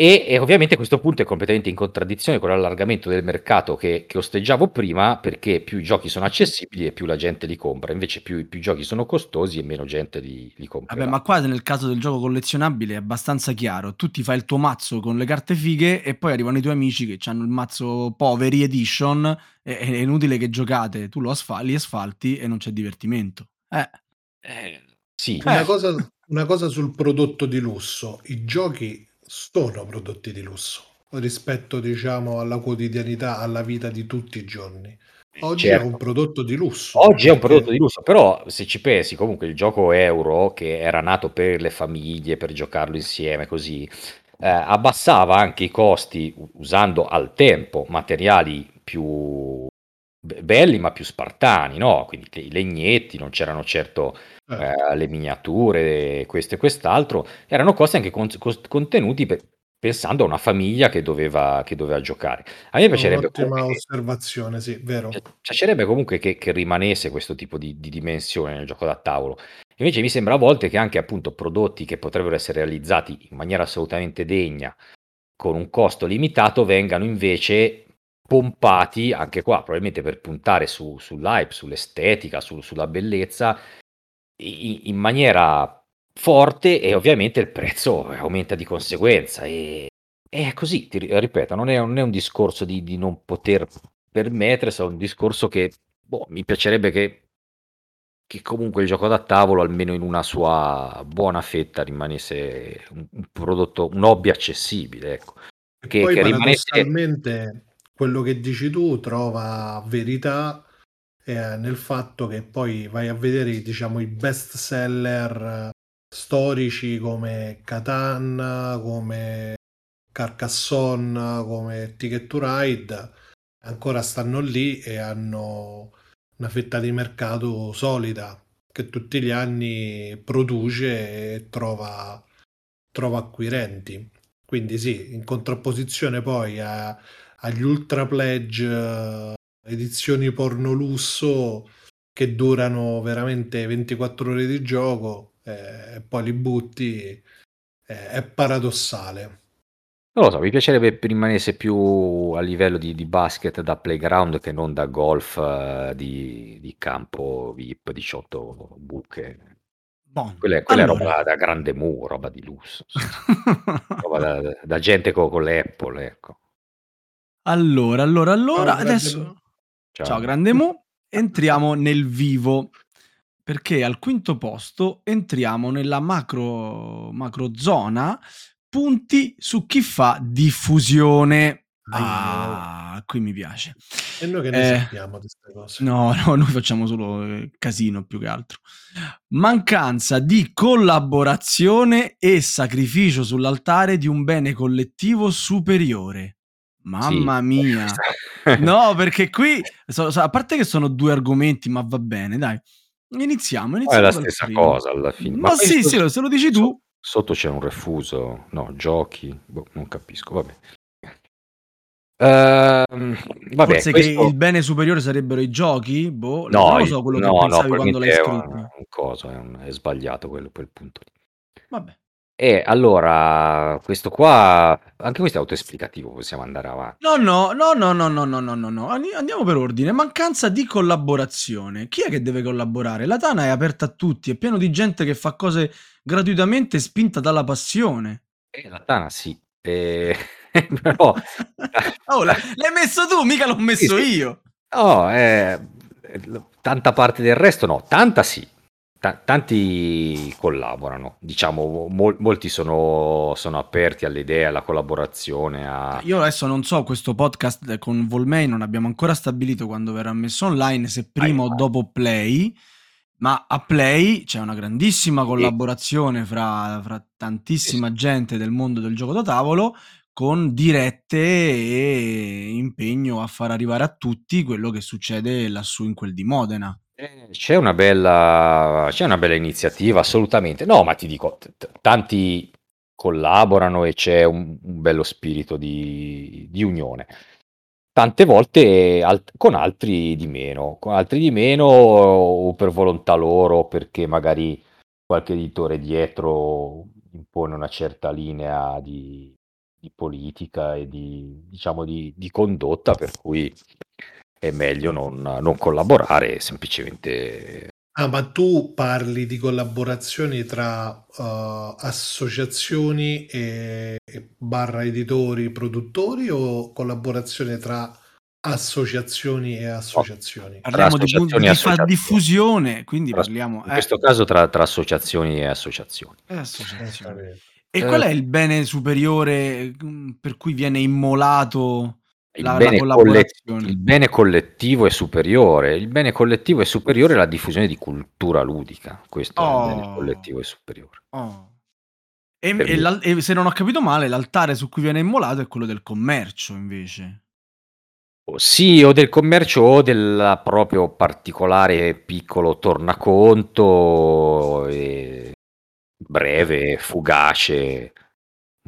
E, e ovviamente a questo punto è completamente in contraddizione con l'allargamento del mercato che, che osteggiavo prima, perché più i giochi sono accessibili e più la gente li compra, invece più, più i giochi sono costosi e meno gente li, li comprerà.
Vabbè, ma qua nel caso del gioco collezionabile è abbastanza chiaro. Tu ti fai il tuo mazzo con le carte fighe e poi arrivano i tuoi amici che hanno il mazzo poveri edition e è inutile che giocate. Tu lo asfal- li asfalti e non c'è divertimento. Eh,
Eh, sì,
Una,
Eh.
cosa, una cosa sul prodotto di lusso. I giochi sono prodotti di lusso rispetto, diciamo, alla quotidianità, alla vita di tutti i giorni. Oggi
certo.
è un prodotto di lusso.
Oggi è un prodotto di lusso, però se ci pensi, comunque il gioco euro, che era nato per le famiglie, per giocarlo insieme così, eh, abbassava anche i costi usando al tempo materiali più be- belli ma più spartani, no? Quindi i legnetti, non c'erano certo
Eh,
eh, le miniature, questo e quest'altro, erano costi anche con- cos- contenuti pe- pensando a una famiglia che doveva, che doveva giocare. A me piacerebbe
un'ottima
comunque che-
osservazione, sì, vero.
Pi- Piacerebbe comunque che, che rimanesse questo tipo di, di dimensione nel gioco da tavolo. Invece mi sembra a volte che anche appunto prodotti che potrebbero essere realizzati in maniera assolutamente degna, con un costo limitato, vengano invece pompati anche qua, probabilmente per puntare su, sull'hype, sull'estetica, su- sulla bellezza, i- in maniera forte e ovviamente il prezzo aumenta di conseguenza. E, è così, ti ri- ripeto, non è, non è un discorso di, di non poter permettersi, è un discorso che boh, mi piacerebbe che, che comunque il gioco da tavolo, almeno in una sua buona fetta, rimanesse un, un prodotto, un hobby accessibile. Ecco. Che,
poi
che rimanesse...
quello che dici tu trova verità eh, nel fatto che poi vai a vedere diciamo i best seller eh, storici come Catan, come Carcassonne, come Ticket to Ride, ancora stanno lì e hanno una fetta di mercato solida che tutti gli anni produce e trova, trova acquirenti. Quindi sì, in contrapposizione poi a, agli Ultra Pledge eh, edizioni porno lusso che durano veramente 24 ore di gioco eh, e poi li butti, eh, è paradossale.
Non lo so, mi piacerebbe rimanesse più a livello di, di basket da playground che non da golf eh, di, di campo VIP 18 buche.
Bon.
Quella, è- quella è
Allora.
roba da grande mu, roba di lusso, roba da, da gente co- con, le Apple, ecco.
Allora, allora, allora,
Ciao,
adesso...
Ciao.
Ciao, grande Mu. Entriamo nel vivo. Perché al quinto posto entriamo nella macro, macro zona punti su chi fa diffusione. Ah, qui mi piace.
E noi che ne
Eh,
sappiamo di queste cose?
No, no, noi facciamo solo eh, casino più che altro. Mancanza di collaborazione e sacrificio sull'altare di un bene collettivo superiore. Mamma
Sì.
mia. No, perché qui, so- so- a parte che sono due argomenti, ma va bene, dai. Iniziamo,
Ma è
iniziamo
la stessa
primo.
cosa alla fine.
Ma
poi
sì, sì, se lo dici tu.
Sotto c'è un refuso, no, giochi, boh, non capisco, vabbè. Ehm, vabbè,
Forse
questo...
che il bene superiore sarebbero i giochi? Boh,
No,
non lo so quello
no,
che
no,
pensavi quando l'hai
probabilmente è un,
scritto.
un coso, è, un- è sbagliato quello, quel punto lì.
Vabbè.
E allora, questo qua, anche questo è autoesplicativo, possiamo andare avanti.
No, no, no, no, no, no, no, no, no, no. Andi- Andiamo per ordine. Mancanza di collaborazione. Chi è che deve collaborare? La Tana è aperta a tutti, è pieno di gente che fa cose gratuitamente spinta dalla passione.
E la Tana sì, eh, però...
Oh, l'hai messo tu, mica l'ho messo
Sì, sì.
io.
No, eh, tanta parte del resto no, tanta sì. Ta- tanti collaborano, diciamo, mol- molti sono, sono aperti all'idea, alla collaborazione, a...
Io adesso non so, questo podcast con Volmei non abbiamo ancora stabilito quando verrà messo online, se prima o dopo Play, ma a Play c'è una grandissima collaborazione fra, fra tantissima gente del mondo del gioco da tavolo con dirette e impegno a far arrivare a tutti quello che succede lassù in quel di Modena.
Eh, C'è una bella, c'è una bella iniziativa, assolutamente. No, ma ti dico, t- tanti collaborano e c'è un, un bello spirito di, di unione. Tante volte alt- con altri di meno, con altri di meno o per volontà loro, perché magari qualche editore dietro impone una certa linea di, di politica e di, diciamo, di, di condotta, per cui è meglio non, non collaborare, semplicemente
Ah, ma tu parli di collaborazioni tra uh, associazioni e, e barra editori, produttori o collaborazione tra associazioni e associazioni?
Parliamo di,
associazioni
di
e associazioni.
diffusione, quindi
Tra-
parliamo...
in
eh,
questo caso tra, tra associazioni e associazioni.
eh, associazioni.
Esattamente.
E
Eh.
qual è il bene superiore mm, per cui viene immolato
Il,
la, la
bene collet- il bene collettivo è superiore. Il bene collettivo è superiore alla diffusione di cultura ludica. Questo è il bene
Oh.
collettivo è superiore.
Oh. E, e e se non ho capito male, l'altare su cui viene immolato è quello del commercio, invece.
Sì, o del commercio o del proprio particolare piccolo tornaconto, breve, fugace,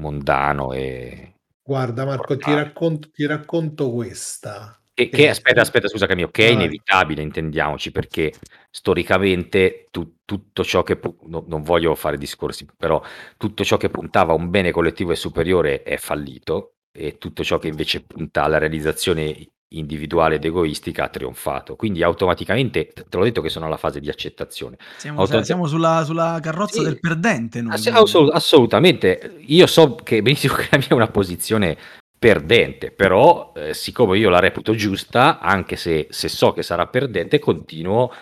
mondano e...
Guarda Marco, ti racconto, ti racconto questa.
Che, che- aspetta, aspetta, scusa Camillo, che è inevitabile, intendiamoci, perché storicamente tu- tutto ciò che, no- non voglio fare discorsi, però tutto ciò che puntava a un bene collettivo e superiore è fallito e tutto ciò che invece punta alla realizzazione individuale ed egoistica ha trionfato. Quindi automaticamente, te l'ho detto che sono alla fase di accettazione.
Siamo,
Automatic-
siamo sulla, sulla carrozza
Sì.
del perdente. noi.
Ass- assolut- assolutamente, io so che benissimo che la mia è una posizione perdente, però eh, siccome io la reputo giusta, anche se, se so che sarà perdente, continuo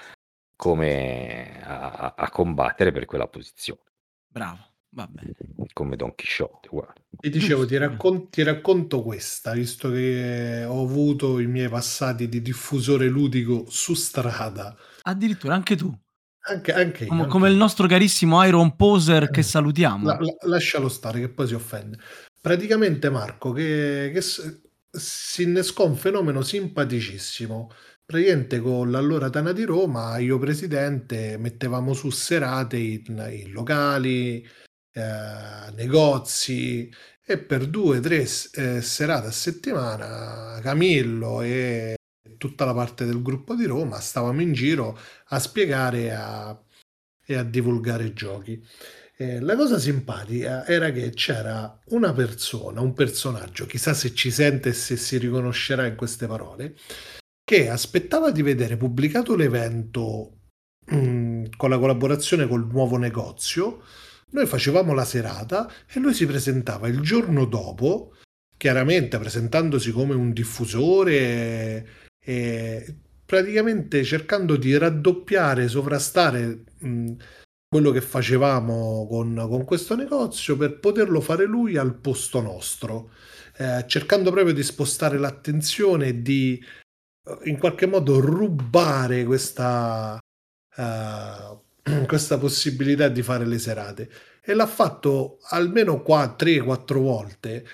come a- a combattere per quella posizione,
Bravo, va bene.
come Don Chisciotte. guarda.
Ti dicevo, ti, raccon- ti racconto questa, visto che ho avuto i miei passati di diffusore ludico su strada.
Addirittura anche tu,
Anche, anche io.
come,
anche
come il
io.
nostro carissimo Iron Poser che
Eh,
salutiamo.
La- la- lascialo stare che poi si offende. praticamente Marco che, che s- si innescò un fenomeno simpaticissimo. Praticamente con l'allora Tana di Roma, io presidente, mettevamo su serate in, in locali, eh, negozi e per due o tre eh, serate a settimana Camillo e tutta la parte del gruppo di Roma stavamo in giro a spiegare a, e a divulgare giochi. Eh, la cosa simpatica era che c'era una persona, un personaggio, chissà se ci sente e se si riconoscerà in queste parole, che aspettava di vedere pubblicato l'evento mh, mm, con la collaborazione col nuovo negozio. Noi facevamo la serata e lui si presentava il giorno dopo, chiaramente presentandosi come un diffusore e, praticamente cercando di raddoppiare, sovrastare quello che facevamo con, con, questo negozio per poterlo fare lui al posto nostro, eh, cercando proprio di spostare l'attenzione e di eh, in qualche modo rubare questa, uh, questa possibilità di fare le serate. E l'ha fatto almeno 3-4 volte.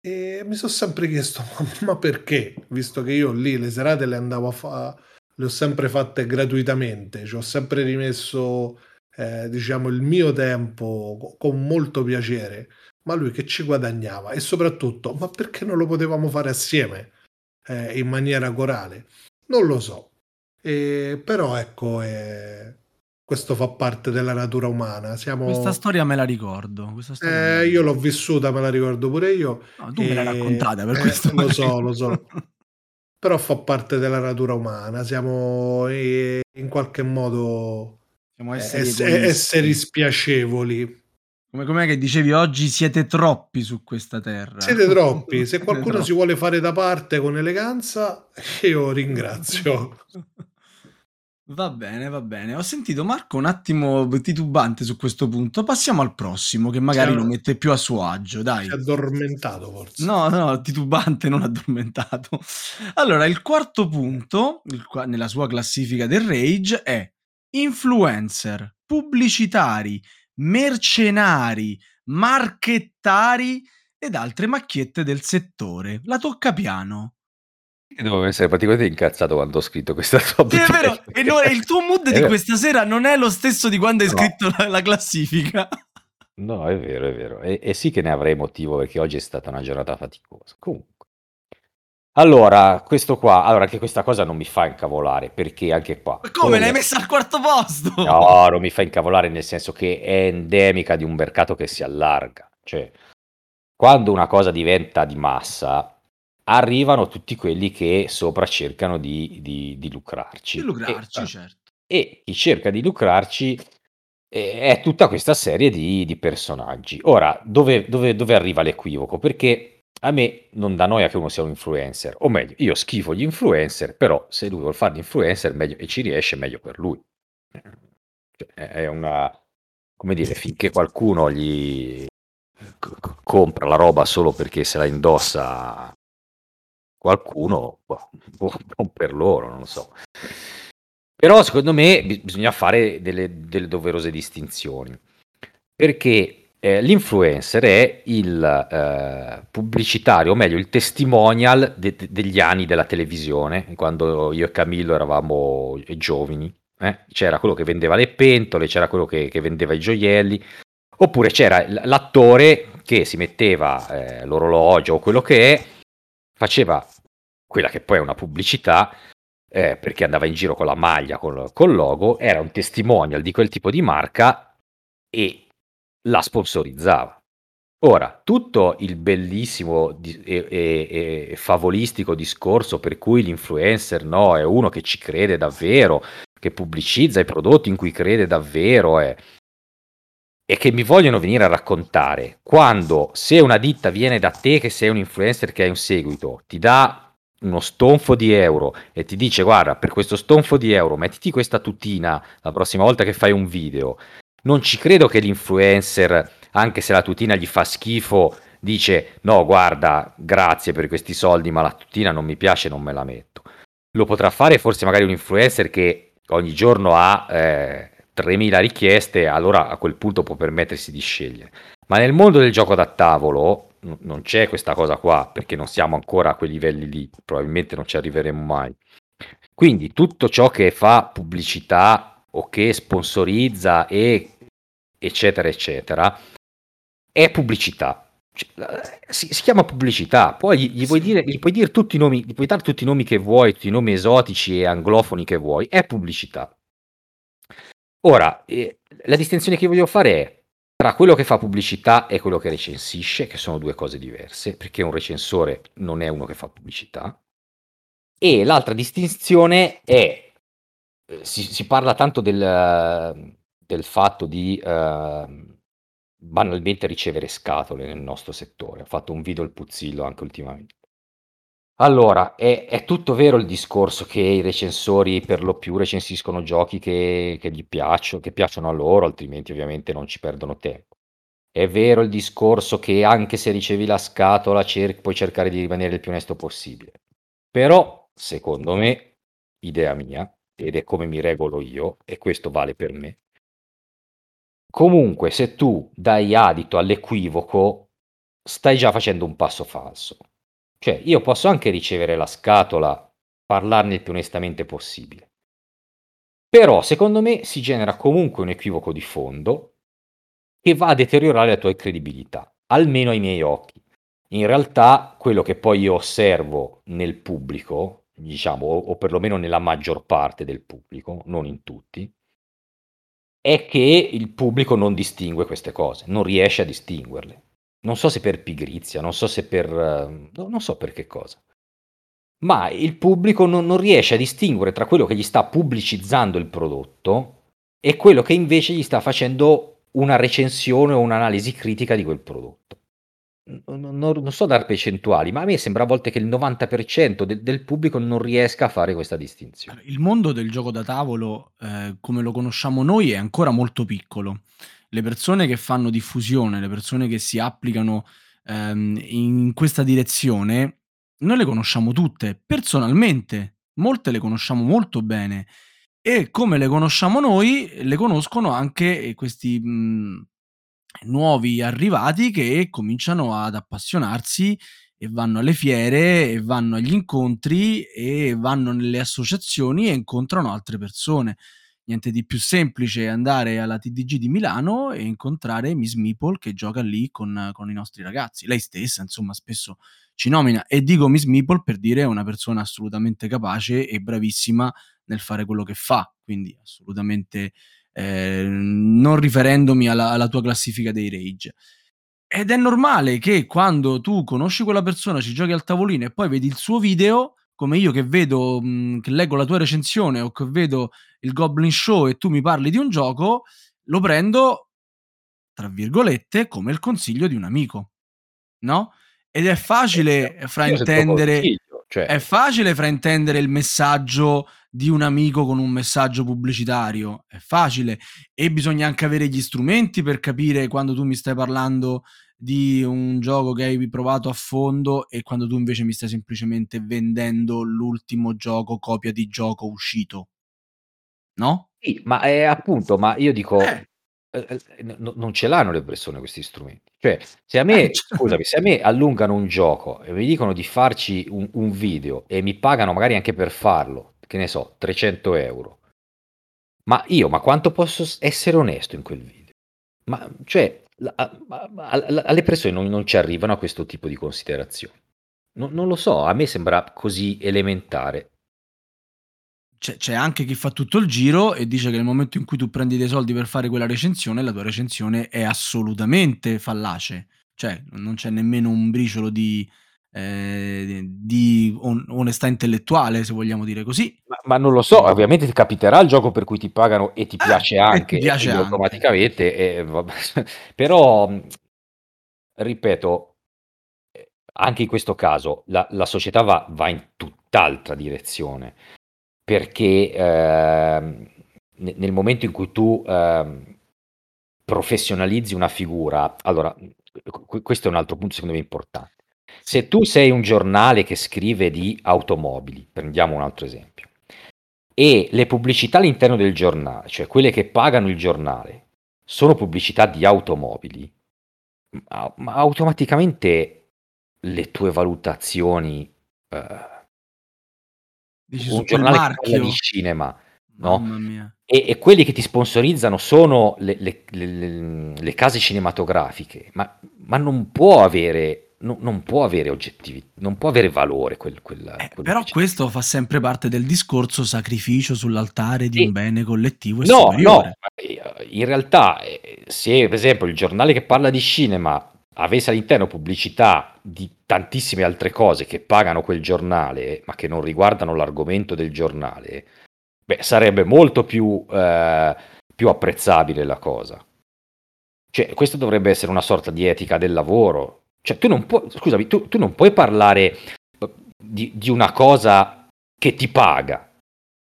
E mi sono sempre chiesto, ma, perché? Visto che io lì le serate le andavo a fare, le ho sempre fatte gratuitamente, ci ho sempre rimesso eh, diciamo il mio tempo con molto piacere, ma lui che ci guadagnava e soprattutto, ma perché non lo potevamo fare assieme eh, in maniera corale? Non lo so. Eh, però ecco, questo fa parte della natura umana. Siamo...
Questa storia me la ricordo.
Storia eh, io l'ho vissuta, me la ricordo pure io.
No, tu e... me l'hai raccontata per questo.
lo so, lo so. però fa parte della natura umana. Siamo in qualche modo siamo esseri, Ess- esseri spiacevoli.
Come com'è che dicevi oggi siete troppi su questa terra?
Siete troppi. Se qualcuno troppi. si vuole fare da parte con eleganza, io ringrazio.
Va bene, va bene. Ho sentito Marco un attimo titubante su questo punto. Passiamo al prossimo, che magari lo mette più a suo agio. Dai. Si
è addormentato forse.
No, no, titubante, non addormentato. Allora, il quarto punto il, nella sua classifica del Rage è influencer, pubblicitari, mercenari, marchettari ed altre macchiette del settore. La tocca piano.
Devo essere praticamente incazzato quando ho scritto questa top
sì, è vero, e no, il tuo mood di questa sera non è lo stesso di quando hai no. scritto la, la, classifica.
No, è vero, è vero. E, e, sì che ne avrei motivo perché oggi è stata una giornata faticosa. Comunque. Allora, questo qua, allora anche questa cosa non mi fa incavolare, perché anche qua...
Ma come l'hai messa al quarto posto?
No, non mi fa incavolare nel senso che è endemica di un mercato che si allarga. Cioè, quando una cosa diventa di massa, arrivano tutti quelli che sopra cercano di, di, di lucrarci.
Di lucrarci,
e,
certo.
E chi cerca di lucrarci è tutta questa serie di, di personaggi. Ora, dove, dove, dove arriva l'equivoco? Perché a me non dà noia che uno sia un influencer, o meglio, io schifo gli influencer, però se lui vuole fare l'influencer meglio, e ci riesce, meglio per lui. Cioè, è una, come dire, finché qualcuno gli c- compra la roba solo perché se la indossa qualcuno, boh, boh, per loro, non lo so. Però secondo me bisogna fare delle, delle doverose distinzioni, perché eh, l'influencer è il eh, pubblicitario, o meglio il testimonial de- de- degli anni della televisione, quando io e Camillo eravamo giovani. Eh? C'era quello che vendeva le pentole, c'era quello che, che vendeva i gioielli, oppure c'era l'attore che si metteva eh, l'orologio o quello che è, faceva quella che poi è una pubblicità, eh, perché andava in giro con la maglia, col, col logo, era un testimonial di quel tipo di marca e la sponsorizzava. Ora, tutto il bellissimo e, e- e favolistico discorso per cui l'influencer no, è uno che ci crede davvero, che pubblicizza i prodotti in cui crede davvero è, e che mi vogliono venire a raccontare quando se una ditta viene da te che sei un influencer che hai un seguito, ti dà uno stonfo di euro e ti dice guarda per questo stonfo di euro mettiti questa tutina la prossima volta che fai un video non ci credo che l'influencer, anche se la tutina gli fa schifo, dice no, guarda, grazie per questi soldi, ma la tutina non mi piace, non me la metto. Lo potrà fare forse magari un influencer che ogni giorno ha eh, 3.000 richieste, allora a quel punto può permettersi di scegliere. Ma nel mondo del gioco da tavolo, n- non c'è questa cosa qua, perché non siamo ancora a quei livelli lì, probabilmente non ci arriveremo mai. Quindi tutto ciò che fa pubblicità o che sponsorizza e eccetera eccetera è pubblicità. Cioè, si, si, chiama pubblicità, poi gli, gli, puoi dire, gli, puoi dire, tutti i nomi, gli puoi dare tutti i nomi che vuoi, tutti i nomi esotici e anglofoni che vuoi, è pubblicità. Ora, eh, la distinzione che voglio fare è tra quello che fa pubblicità e quello che recensisce, che sono due cose diverse, perché un recensore non è uno che fa pubblicità, e l'altra distinzione è, eh, si, si parla tanto del, del fatto di... Uh, banalmente ricevere scatole nel nostro settore. Ho fatto un video al Puzzillo anche ultimamente. Allora, è, è, tutto vero il discorso che i recensori per lo più recensiscono giochi che, che gli piacciono, che piacciono a loro, altrimenti ovviamente non ci perdono tempo. È vero il discorso che anche se ricevi la scatola cer- puoi cercare di rimanere il più onesto possibile. Però, secondo me, idea mia, ed è come mi regolo io, e questo vale per me, Comunque, se tu dai adito all'equivoco, stai già facendo un passo falso. Cioè, io posso anche ricevere la scatola, parlarne il più onestamente possibile. Però, secondo me, si genera comunque un equivoco di fondo che va a deteriorare la tua credibilità, almeno ai miei occhi. In realtà, quello che poi io osservo nel pubblico, diciamo, o, perlomeno nella maggior parte del pubblico, non in tutti, è che il pubblico non distingue queste cose, non riesce a distinguerle. Non so se per pigrizia, non so se per... Uh, non so per che cosa. Ma il pubblico non, non riesce a distinguere tra quello che gli sta pubblicizzando il prodotto e quello che invece gli sta facendo una recensione o un'analisi critica di quel prodotto non, non, so dar percentuali, ma a me sembra a volte che il 90% de- del pubblico non riesca a fare questa distinzione.
Il mondo del gioco da tavolo, eh, come lo conosciamo noi, è ancora molto piccolo. Le persone che fanno diffusione, le persone che si applicano ehm, in questa direzione, noi le conosciamo tutte personalmente, molte le conosciamo molto bene e come le conosciamo noi, le conoscono anche questi mh, nuovi arrivati che cominciano ad appassionarsi e vanno alle fiere e vanno agli incontri e vanno nelle associazioni e incontrano altre persone. Niente di più semplice andare alla TDG di Milano e incontrare Miss Meeple che gioca lì con, con i nostri ragazzi. Lei stessa, insomma, spesso ci nomina e dico Miss Meeple per dire è una persona assolutamente capace e bravissima nel fare quello che fa, quindi assolutamente eh, non riferendomi alla, alla tua classifica dei rage. Ed è normale che quando tu conosci quella persona, ci giochi al tavolino e poi vedi il suo video, come io che vedo, mh, che leggo la tua recensione o che vedo il Goblin Show e tu mi parli di un gioco, lo prendo, tra virgolette, come il consiglio di un amico, no? Ed è facile eh, fraintendere, cioè... è facile fraintendere il messaggio di un amico con un messaggio pubblicitario, è facile e bisogna anche avere gli strumenti per capire quando tu mi stai parlando di un gioco che hai provato a fondo e quando tu invece mi stai semplicemente vendendo l'ultimo gioco, copia di gioco uscito. No?
Sì, ma è appunto, ma io dico, eh. Eh, eh n- non ce l'hanno le persone questi strumenti. Cioè, se a me, eh, scusami, se a me allungano un gioco e mi dicono di farci un, un video e mi pagano magari anche per farlo, che ne so, 300 euro. Ma io, ma quanto posso essere onesto in quel video? Ma cioè, la, a, a, alle persone non, non, ci arrivano a questo tipo di considerazioni. No, non lo so, a me sembra così elementare.
C'è, c'è, anche chi fa tutto il giro e dice che nel momento in cui tu prendi dei soldi per fare quella recensione, la tua recensione è assolutamente fallace. Cioè, non c'è nemmeno un briciolo di, eh, di on- onestà intellettuale, se vogliamo dire così.
Ma, ma, non lo so, ovviamente ti capiterà il gioco per cui ti pagano e ti eh, piace anche, ti piace anche. automaticamente, e, però ripeto, anche in questo caso la, la società va, va, in tutt'altra direzione, perché eh, nel momento in cui tu eh, professionalizzi una figura, allora questo è un altro punto secondo me importante. Se tu sei un giornale che scrive di automobili, prendiamo un altro esempio, e le pubblicità all'interno del giornale, cioè quelle che pagano il giornale, sono pubblicità di automobili, ma, ma automaticamente le tue valutazioni, eh,
Dici
un
quel
giornale che parla di cinema, no? E, e quelli che ti sponsorizzano sono le, le- le- le- case cinematografiche, ma, ma non può avere, no- non può avere oggettività, non può avere valore quel, quel-
Eh,
quello
però questo fa sempre parte del discorso sacrificio sull'altare di
Sì.
un bene collettivo e
No, no,
superiore.
ma, eh, in realtà eh, se per esempio il giornale che parla di cinema avesse all'interno pubblicità di tantissime altre cose che pagano quel giornale, ma che non riguardano l'argomento del giornale, beh, sarebbe molto più, eh, più apprezzabile la cosa. Cioè, questo dovrebbe essere una sorta di etica del lavoro. Cioè, tu non puoi, scusami, tu, tu non puoi parlare di, di una cosa che ti paga,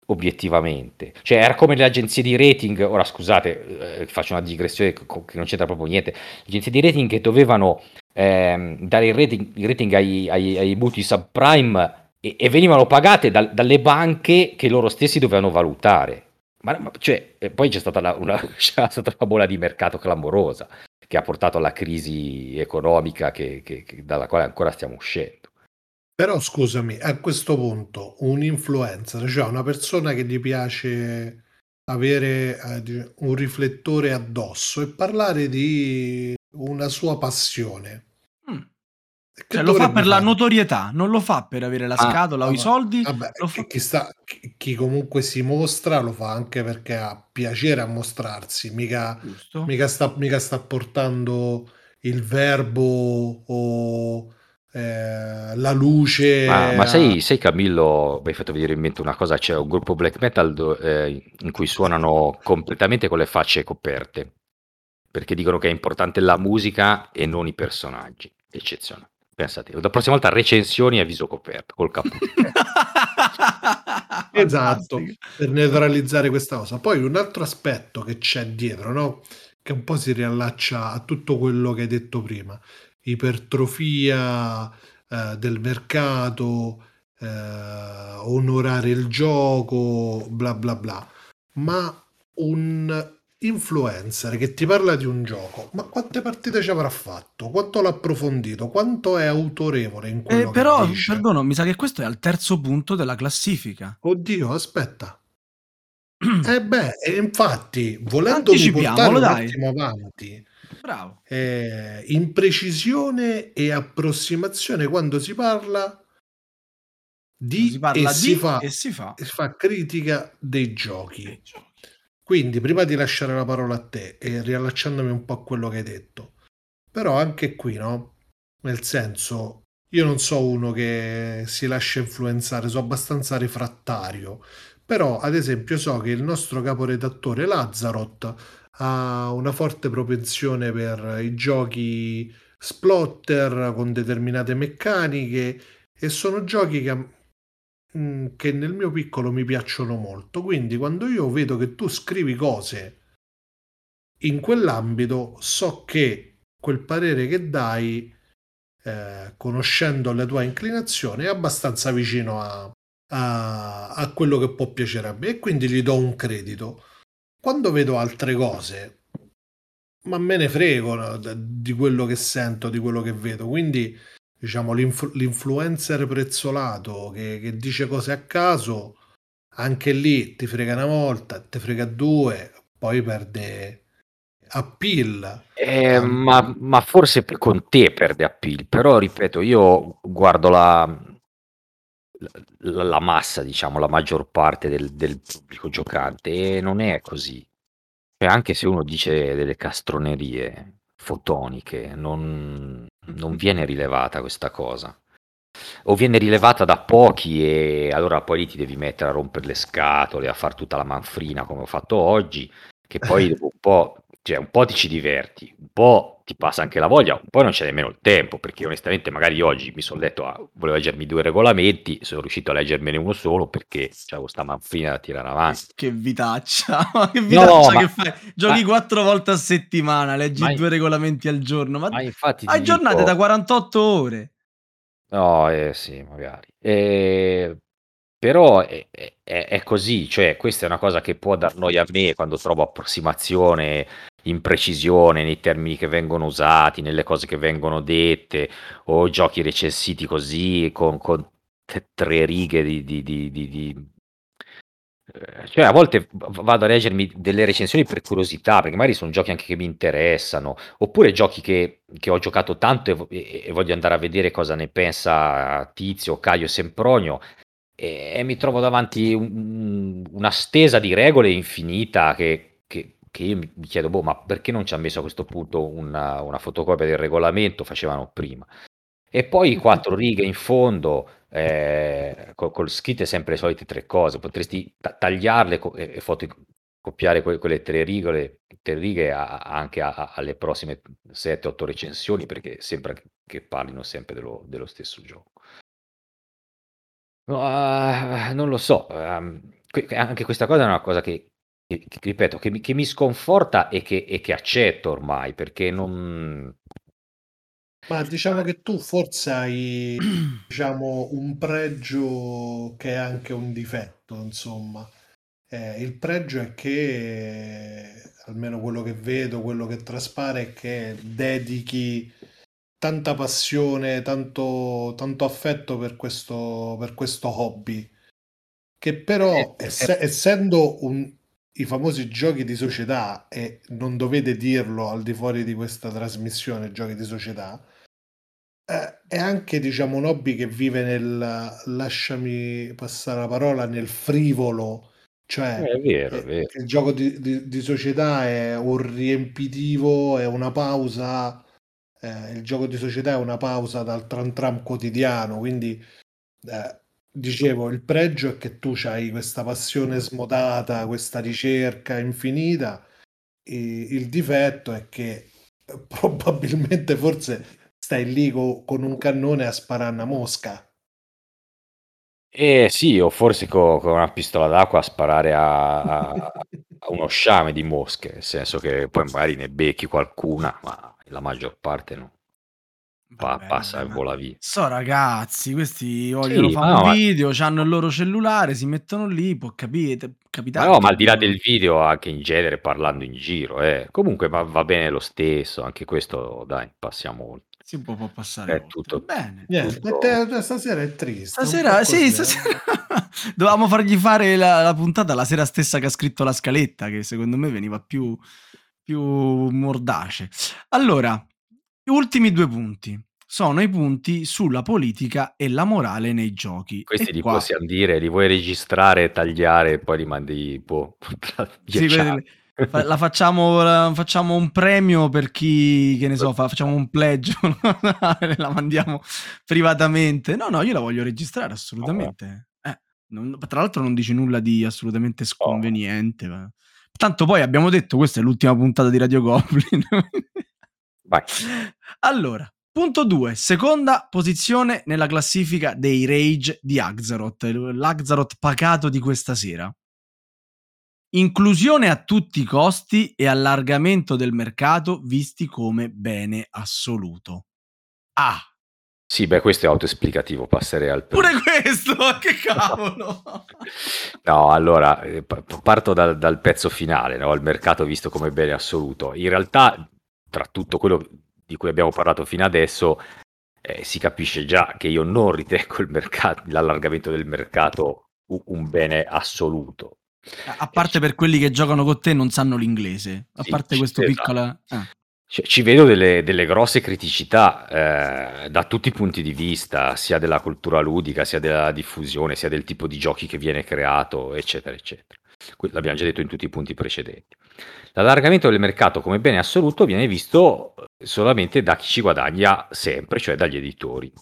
obiettivamente. Cioè, era come le agenzie di rating, ora scusate, eh, faccio una digressione che non c'entra proprio niente, le agenzie di rating che dovevano ehm, dare il rating, il rating ai, ai, ai mutui subprime e, e venivano pagate dal- dalle banche che loro stessi dovevano valutare. Ma, ma- cioè, e poi c'è stata, la- una, c'è stata una bolla di mercato clamorosa che ha portato alla crisi economica che- che- che- dalla quale ancora stiamo uscendo.
Però scusami, a questo punto un influencer, cioè una persona che gli piace avere eh, di- un riflettore addosso e parlare di una sua passione.
Mm.
Che
Cioè, lo fa
dovrebbe
per la
fare?
notorietà, non lo fa per avere la
Ah,
scatola o i
Vabbè,
soldi.
vabbè,
lo fa
chi, chi sta- chi- chi comunque si mostra lo fa anche perché ha piacere a mostrarsi, mica,
giusto.
mica sta, mica sta portando il verbo o eh, la luce.
Ma, ma sai, sai Camillo, mi hai fatto venire in mente una cosa, c'è un gruppo black metal do- eh, in cui suonano completamente con le facce coperte, perché dicono che è importante la musica e non i personaggi, eccezionale. Pensate, la prossima volta recensioni a viso coperto, col cappuccio.
Esatto, per neutralizzare questa cosa. Poi un altro aspetto che c'è dietro, no? Che un po' si riallaccia a tutto quello che hai detto prima, ipertrofia eh, del mercato, eh, onorare il gioco, bla bla bla. Ma un influencer che ti parla di un gioco, ma quante partite ci avrà fatto? Quanto l'ha approfondito? Quanto è autorevole in
Eh,
quello che
però,
dice?
perdono, mi sa che questo è al terzo punto della classifica.
Oddio, aspetta. Eh beh, infatti, volendomi
Anticipiamolo,
portare un
dai.
attimo avanti,
Bravo.
eh, in precisione e approssimazione quando si parla di
si parla
e
di
si fa,
e si fa.
si fa critica dei giochi.
dei giochi.
Quindi, prima di lasciare la parola a te e riallacciandomi un po' a quello che hai detto, però anche qui, no? Nel senso, io non so uno che si lascia influenzare, sono abbastanza refrattario, però ad esempio so che il nostro caporedattore Lazzarot ha una forte propensione per i giochi splotter con determinate meccaniche e sono giochi che, mm, che nel mio piccolo mi piacciono molto. Quindi quando io vedo che tu scrivi cose in quell'ambito, so che quel parere che dai, eh, conoscendo la tua inclinazione, è abbastanza vicino a, a- a quello che può piacere a me e quindi gli do un credito. Quando vedo altre cose, ma me ne frego no, di quello che sento, di quello che vedo. Quindi, diciamo, l'inf- l'influencer prezzolato che, che dice cose a caso, anche lì ti frega una volta, ti frega due, poi perde appeal.
Eh,
Ah,
ma, ma forse con te perde appeal, però ripeto, io guardo la, la, la massa, diciamo, la maggior parte del, del pubblico giocante e non è così. Cioè, anche se uno dice delle castronerie fotoniche, non, non viene rilevata questa cosa. O viene rilevata da pochi e allora poi lì ti devi mettere a rompere le scatole, a fare tutta la manfrina come ho fatto oggi, che poi dopo un po', cioè un po' ti ci diverti, un po' ti passa anche la voglia, un po' non c'è nemmeno il tempo, perché onestamente magari oggi mi sono letto, a, volevo leggermi due regolamenti, sono riuscito a leggermene uno solo perché c'avevo sta manfrina da tirare avanti.
Che vitaccia, ma che vitaccia
ma-
che fai? Giochi
ma-
quattro volte a settimana, leggi
Ma-
due regolamenti al giorno, ma
Ma infatti ti
hai giornate
dico-
da 48 ore.
No, eh, sì, magari. Eh, però è, è- è così, cioè questa è una cosa che può dar noia a me quando trovo approssimazione, imprecisione nei termini che vengono usati, nelle cose che vengono dette, o giochi recensiti così con, con t- tre righe di, di- di- di- di- eh, Cioè, a volte vado a leggermi delle recensioni per curiosità, perché magari sono giochi anche che mi interessano, oppure giochi che, che ho giocato tanto e, e- voglio andare a vedere cosa ne pensa Tizio, Caio Sempronio, e, e mi trovo davanti un- una stesa di regole infinita che, che- che io mi chiedo, boh, ma perché non ci ha messo a questo punto una, una fotocopia del regolamento? Facevano prima. E poi quattro righe in fondo, eh, co- col scritte sempre le solite tre cose. Potresti ta- tagliarle co- e, e fotocopiare que- quelle tre righe, tre righe a- anche a- a- alle prossime 7-8 recensioni, perché sembra che, che parlino sempre dello, dello stesso gioco. No, ah, non lo so, ehm, anche questa cosa è una cosa che, che- che, ripeto, che mi, che mi sconforta e che, e che accetto ormai, perché non...
Ma diciamo che tu forse hai, diciamo, un pregio che è anche un difetto, insomma. Eh, il pregio è che, almeno quello che vedo, quello che traspare, è che dedichi tanta passione, tanto, tanto affetto per questo, per questo hobby, che però,
Eh,
esse- essendo un- i famosi giochi di società, e non dovete dirlo al di fuori di questa trasmissione, giochi di società, eh, è anche, diciamo, un hobby che vive nel, lasciami passare la parola, nel frivolo, cioè
È vero, è
eh,
vero.
il gioco di, di- di società è un riempitivo, è una pausa, eh, il gioco di società è una pausa dal tram tram quotidiano, quindi eh, dicevo, il pregio è che tu hai questa passione smodata, questa ricerca infinita, e il difetto è che eh, probabilmente forse stai lì co- con un cannone a sparare una mosca.
Eh sì, o forse co- con una pistola d'acqua a sparare a, a- a uno sciame di mosche, nel senso che poi magari ne becchi qualcuna, ma la maggior parte no. Pa-
Vabbè,
passa
vabbè,
e vola via.
So ragazzi, questi vogliono
Sì,
fare
ma
un
no, ma-
video, hanno il loro cellulare, si mettono lì, può capire,
Ma
capitare.
no, ma al di là del video, anche in genere parlando in giro, eh. Comunque va, va bene lo stesso, anche questo, dai, passiamo oltre.
Si può, può passare
È tutto-
Bene.
Niente,
Tutto-
te- stasera è triste.
Stasera, sì,
eh.
stasera dovevamo fargli fare la, la puntata la sera stessa che ha scritto la scaletta, che secondo me veniva più, più mordace. Allora, gli ultimi due punti sono i punti sulla politica e la morale nei giochi.
Questi
E
li
qua-
possiamo dire, li vuoi registrare, tagliare e poi li mandi boh, tra
Sì, quelli- la facciamo, la- facciamo un premio per chi, che ne so, fa- facciamo un pledge, la mandiamo privatamente. No, no, io la voglio registrare assolutamente. Eh, non- tra l'altro non dice nulla di assolutamente sconveniente. ma- Tanto poi abbiamo detto, questa è l'ultima puntata di Radio Goblin.
Vai.
Allora, punto 2, seconda posizione nella classifica dei rage di Axaroth, l'Axaroth pacato di questa sera. Inclusione a tutti i costi e allargamento del mercato visti come bene assoluto. Ah,
Sì, beh, questo è autoesplicativo, passerei al
pure questo, che cavolo!
No, allora, eh, pa- parto dal, dal pezzo finale, no? il mercato visto come bene assoluto. In realtà, tra tutto quello di cui abbiamo parlato fino adesso, eh, si capisce già che io non ritengo il mercato, l'allargamento del mercato un bene assoluto.
A parte per quelli che giocano con te e non sanno l'inglese, a
Sì,
parte questo
esatto.
piccolo... ah.
Cioè, ci vedo delle, delle grosse criticità eh, da tutti i punti di vista, sia della cultura ludica, sia della diffusione, sia del tipo di giochi che viene creato, eccetera, eccetera. L'abbiamo già detto in tutti i punti precedenti. L'allargamento del mercato come bene assoluto viene visto solamente da chi ci guadagna sempre, cioè dagli editori.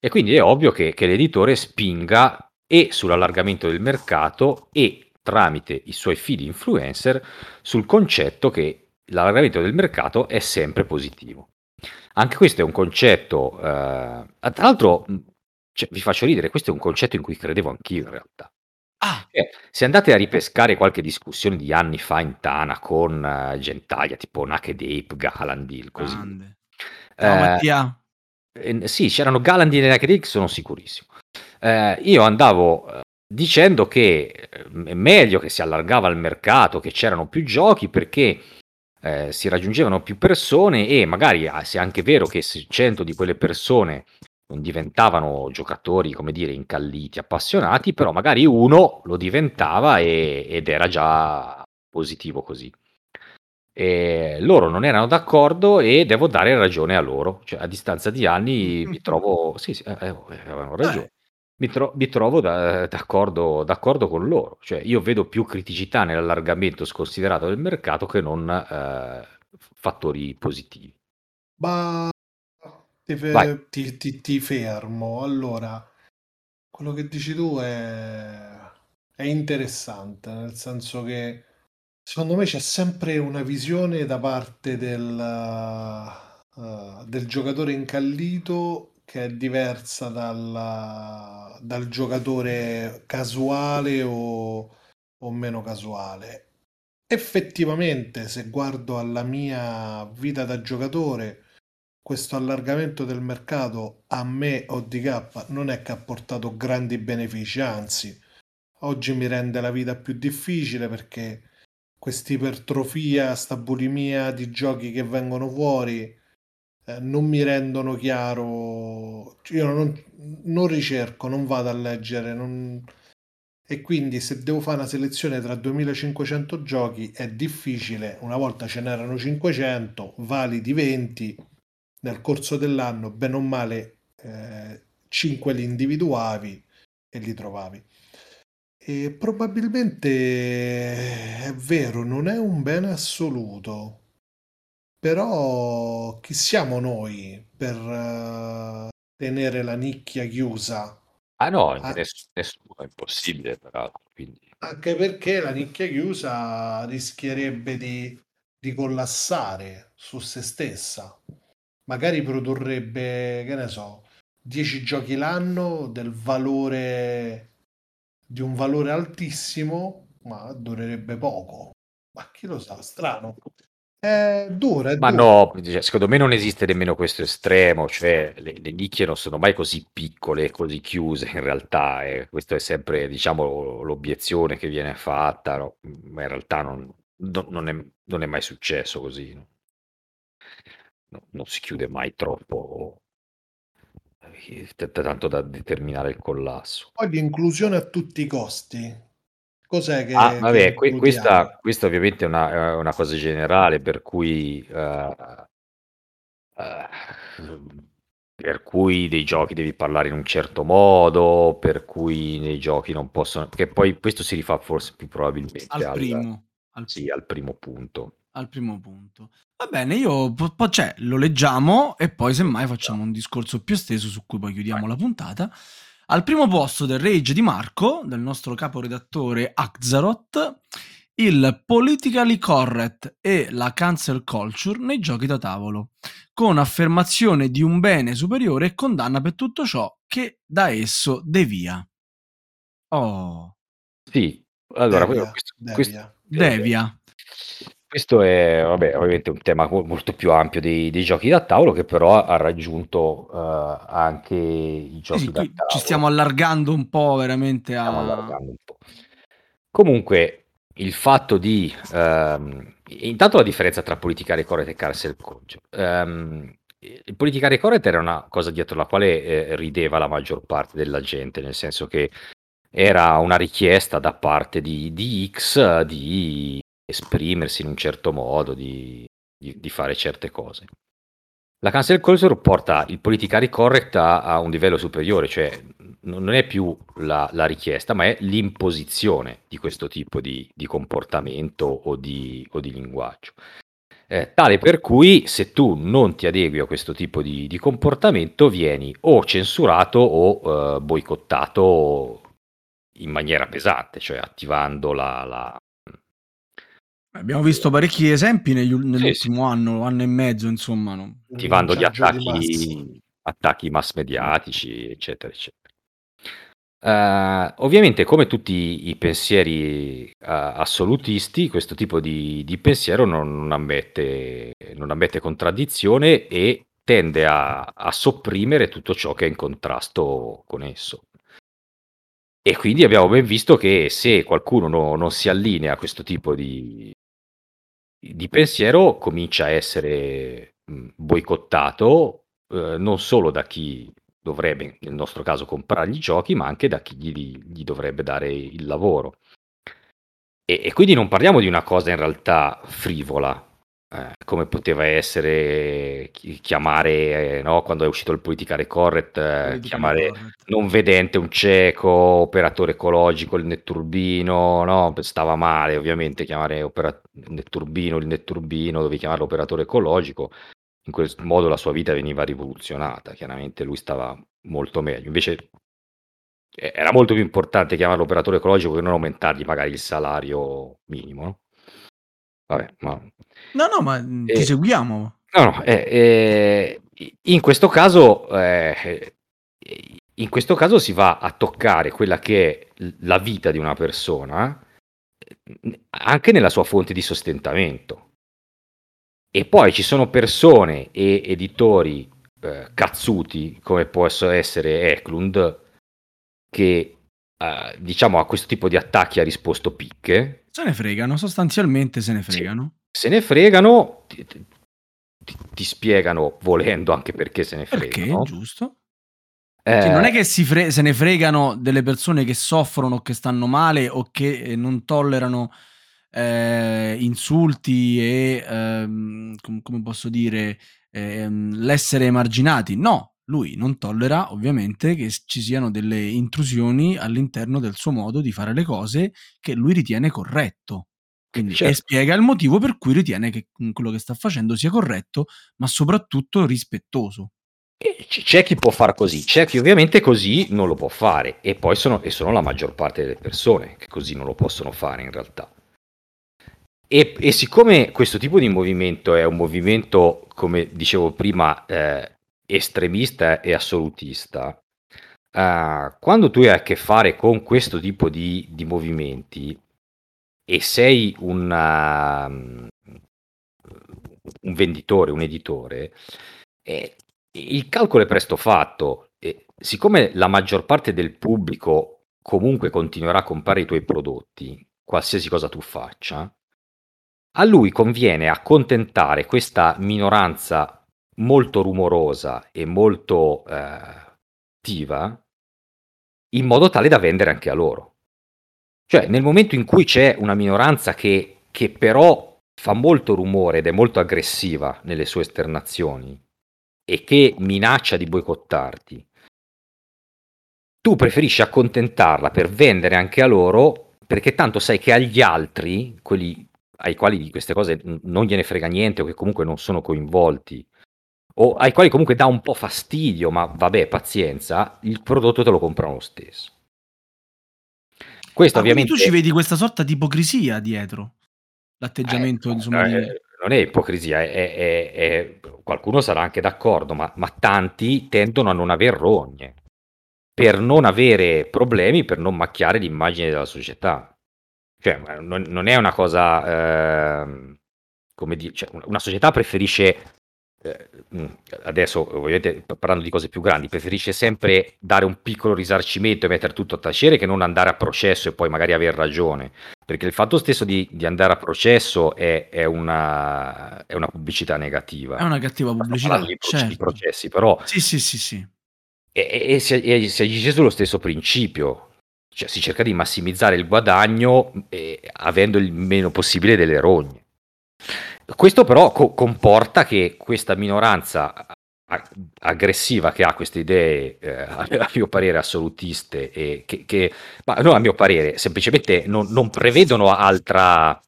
E quindi è ovvio che, che l'editore spinga e sull'allargamento del mercato e tramite i suoi feed influencer sul concetto che l'allargamento del mercato è sempre positivo. Anche questo è un concetto, eh, tra l'altro, cioè, vi faccio ridere, questo è un concetto in cui credevo anch'io in realtà.
Ah,
Eh, se andate a ripescare qualche discussione di anni fa in Tana con eh, Gentaglia, tipo Naked Ape, Galandil, così.
grande. Ciao
Eh,
Mattia.
eh, sì, c'erano Galandil e Naked Ape, sono sicurissimo. Eh, io andavo eh, dicendo che è meglio che si allargava il mercato, che c'erano più giochi perché eh, si raggiungevano più persone e magari ah, se è anche vero che se 100 di quelle persone non diventavano giocatori, come dire, incalliti, appassionati, però magari uno lo diventava e, ed era già positivo così. E loro non erano d'accordo e devo dare ragione a loro, cioè a distanza di anni mi trovo, sì, sì eh, eh, avevano ragione, mi, tro- mi trovo da- d'accordo, d'accordo con loro, cioè io vedo più criticità nell'allargamento sconsiderato del mercato che non eh, fattori positivi.
Ma ti, fe- ti, ti, ti fermo. Allora, quello che dici tu è, è interessante, nel senso che secondo me c'è sempre una visione da parte del, uh, del giocatore incallito che è diversa dal, dal giocatore casuale o, o meno casuale. Effettivamente, se guardo alla mia vita da giocatore, questo allargamento del mercato a me ODK non è che ha portato grandi benefici, anzi, oggi mi rende la vita più difficile perché questa ipertrofia, sta bulimia di giochi che vengono fuori eh, non mi rendono chiaro. Io non, non ricerco, non vado a leggere, non... e quindi se devo fare una selezione tra 2500 giochi è difficile. Una volta ce n'erano 500, validi 20 nel corso dell'anno, bene o male, eh, 5 li individuavi e li trovavi. E probabilmente è vero, non è un bene assoluto, però chi siamo noi per uh, tenere la nicchia chiusa?
Ah no, ah, nessuno, è impossibile peraltro. Quindi...
Anche perché la nicchia chiusa rischierebbe di, di collassare su se stessa magari produrrebbe, che ne so, 10 giochi l'anno del valore di un valore altissimo, ma durerebbe poco. Ma chi lo sa, strano. È dura, è
Ma
dura.
no, cioè, secondo me non esiste nemmeno questo estremo, cioè le, le nicchie non sono mai così piccole, così chiuse in realtà, e questa è sempre, diciamo, l'obiezione che viene fatta, no? ma in realtà non, non- non è, non è mai successo così. no? no, non si chiude mai troppo, eh, tanto da determinare il collasso.
Poi l'inclusione a tutti i costi. Cos'è che,
Ah, vabbè,
che
que- questa, questa ovviamente è una, è una cosa generale, per cui, eh, eh, per cui dei giochi devi parlare in un certo modo, per cui nei giochi non possono... Che poi questo si rifà forse più probabilmente
al
al,
primo. Al,
sì, al primo punto.
al primo punto. Va bene, io po- cioè, lo leggiamo e poi semmai facciamo un discorso più esteso su cui poi chiudiamo la puntata. Al primo posto del Rage di Marco, del nostro caporedattore Axaroth, il politically correct e la cancel culture nei giochi da tavolo, con affermazione di un bene superiore e condanna per tutto ciò che da esso devia. Oh,
Sì, allora,
Devia,
questo,
devia.
questo-
devia.
Questo è, vabbè, ovviamente un tema mo- molto più ampio dei, dei giochi da tavolo che però ha raggiunto eh, anche i giochi
sì,
da
qui
tavolo.
ci stiamo allargando un po' veramente a...
allargando un po'. Comunque, il fatto di... ehm, intanto la differenza tra politicare correct e cancel culture. Ehm, il politicare correct era una cosa dietro la quale eh, rideva la maggior parte della gente, nel senso che era una richiesta da parte di, di X di esprimersi in un certo modo, di, di, di fare certe cose. La cancel culture porta il politically correct a, a un livello superiore, cioè non è più la, la richiesta, ma è l'imposizione di questo tipo di, di comportamento o di, o di linguaggio. Eh, tale per cui se tu non ti adegui a questo tipo di, di comportamento vieni o censurato o eh, boicottato in maniera pesante, cioè attivando la, la,
Abbiamo visto parecchi esempi negli ul-
Sì,
nell'ultimo anno, anno e mezzo, insomma. no?
attivando gli
Linciaggio di massa.
attacchi, attacchi mass mediatici, eccetera, eccetera. Eh, ovviamente, come tutti i pensieri eh, assolutisti, questo tipo di, di pensiero non, non ammette, non ammette contraddizione e tende a, a sopprimere tutto ciò che è in contrasto con esso. E quindi abbiamo ben visto che se qualcuno no- non si allinea a questo tipo di, di pensiero, comincia a essere boicottato eh, non solo da chi dovrebbe, nel nostro caso, comprargli i giochi, ma anche da chi gli, gli dovrebbe dare il lavoro. E, e quindi non parliamo di una cosa in realtà frivola, eh, come poteva essere chi- chiamare, eh, no, quando è uscito il politicare correct, eh, chiamare
correct.
non vedente un cieco, operatore ecologico, il netturbino, no? Stava male ovviamente chiamare opera- netturbino il netturbino, dovevi chiamarlo operatore ecologico, in quel modo la sua vita veniva rivoluzionata, chiaramente lui stava molto meglio, invece eh, era molto più importante chiamarlo operatore ecologico che non aumentargli magari il salario minimo, no? Vabbè, ma
No, no, ma mm, ti
Eh,
seguiamo.
No, no, eh, eh, in questo caso, eh, in questo caso si va a toccare quella che è la vita di una persona, eh, anche nella sua fonte di sostentamento. E poi ci sono persone e editori eh, cazzuti, come può essere Eklund, che diciamo a questo tipo di attacchi ha risposto picche,
Se ne fregano, sostanzialmente se ne
Sì.
fregano.
se ne fregano, ti, ti- ti spiegano volendo anche perché se ne
Perché?
fregano.
Giusto?
Eh,
Sì, non è che si fre- se ne fregano delle persone che soffrono, che stanno male o che eh, non tollerano eh, insulti e, ehm, com- come posso dire, ehm, l'essere emarginati. No, lui non tollera ovviamente che ci siano delle intrusioni all'interno del suo modo di fare le cose che lui ritiene corretto. Quindi, E
certo.
spiega il motivo per cui ritiene che quello che sta facendo sia corretto, ma soprattutto rispettoso.
E C'è chi può far così, c'è chi ovviamente così non lo può fare e poi sono, e sono la maggior parte delle persone che così non lo possono fare in realtà. E, e siccome questo tipo di movimento è un movimento, come dicevo prima, eh, estremista e assolutista, eh, quando tu hai a che fare con questo tipo di, di movimenti e sei un, um, un venditore, un editore, eh, il calcolo è presto fatto. E siccome la maggior parte del pubblico comunque continuerà a comprare i tuoi prodotti, qualsiasi cosa tu faccia, a lui conviene accontentare questa minoranza molto rumorosa e molto eh, attiva in modo tale da vendere anche a loro. Cioè, nel momento in cui c'è una minoranza che, che però fa molto rumore ed è molto aggressiva nelle sue esternazioni e che minaccia di boicottarti, tu preferisci accontentarla per vendere anche a loro perché tanto sai che agli altri, quelli ai quali di queste cose non gliene frega niente o che comunque non sono coinvolti, o ai quali comunque dà un po' fastidio, ma vabbè, pazienza, il prodotto te lo comprano lo stesso. Questo
Ah,
ovviamente
tu ci vedi questa sorta di ipocrisia dietro l'atteggiamento,
Eh,
insomma, di...
eh, non è ipocrisia, è, è- è- qualcuno sarà anche d'accordo, ma, ma tanti tendono a non aver rogne, per non avere problemi, per non macchiare l'immagine della società. Cioè, non, non è una cosa, ehm, come dire, cioè, una società preferisce, eh, mh, adesso ovviamente parlando di cose più grandi, preferisce sempre dare un piccolo risarcimento e mettere tutto a tacere che non andare a processo e poi magari aver ragione. Perché il fatto stesso di, di andare a processo è, è una, è una pubblicità negativa.
È una cattiva pubblicità,
di,
certo.
processi, però
Sì, sì, sì, sì.
e, e- e si, e si agisce sullo stesso principio. Cioè, si cerca di massimizzare il guadagno eh, avendo il meno possibile delle rogne. Questo però co- comporta che questa minoranza aggressiva che ha queste idee, eh, a mio parere, assolutiste, e che, che- ma non a mio parere, semplicemente non, non prevedono altra.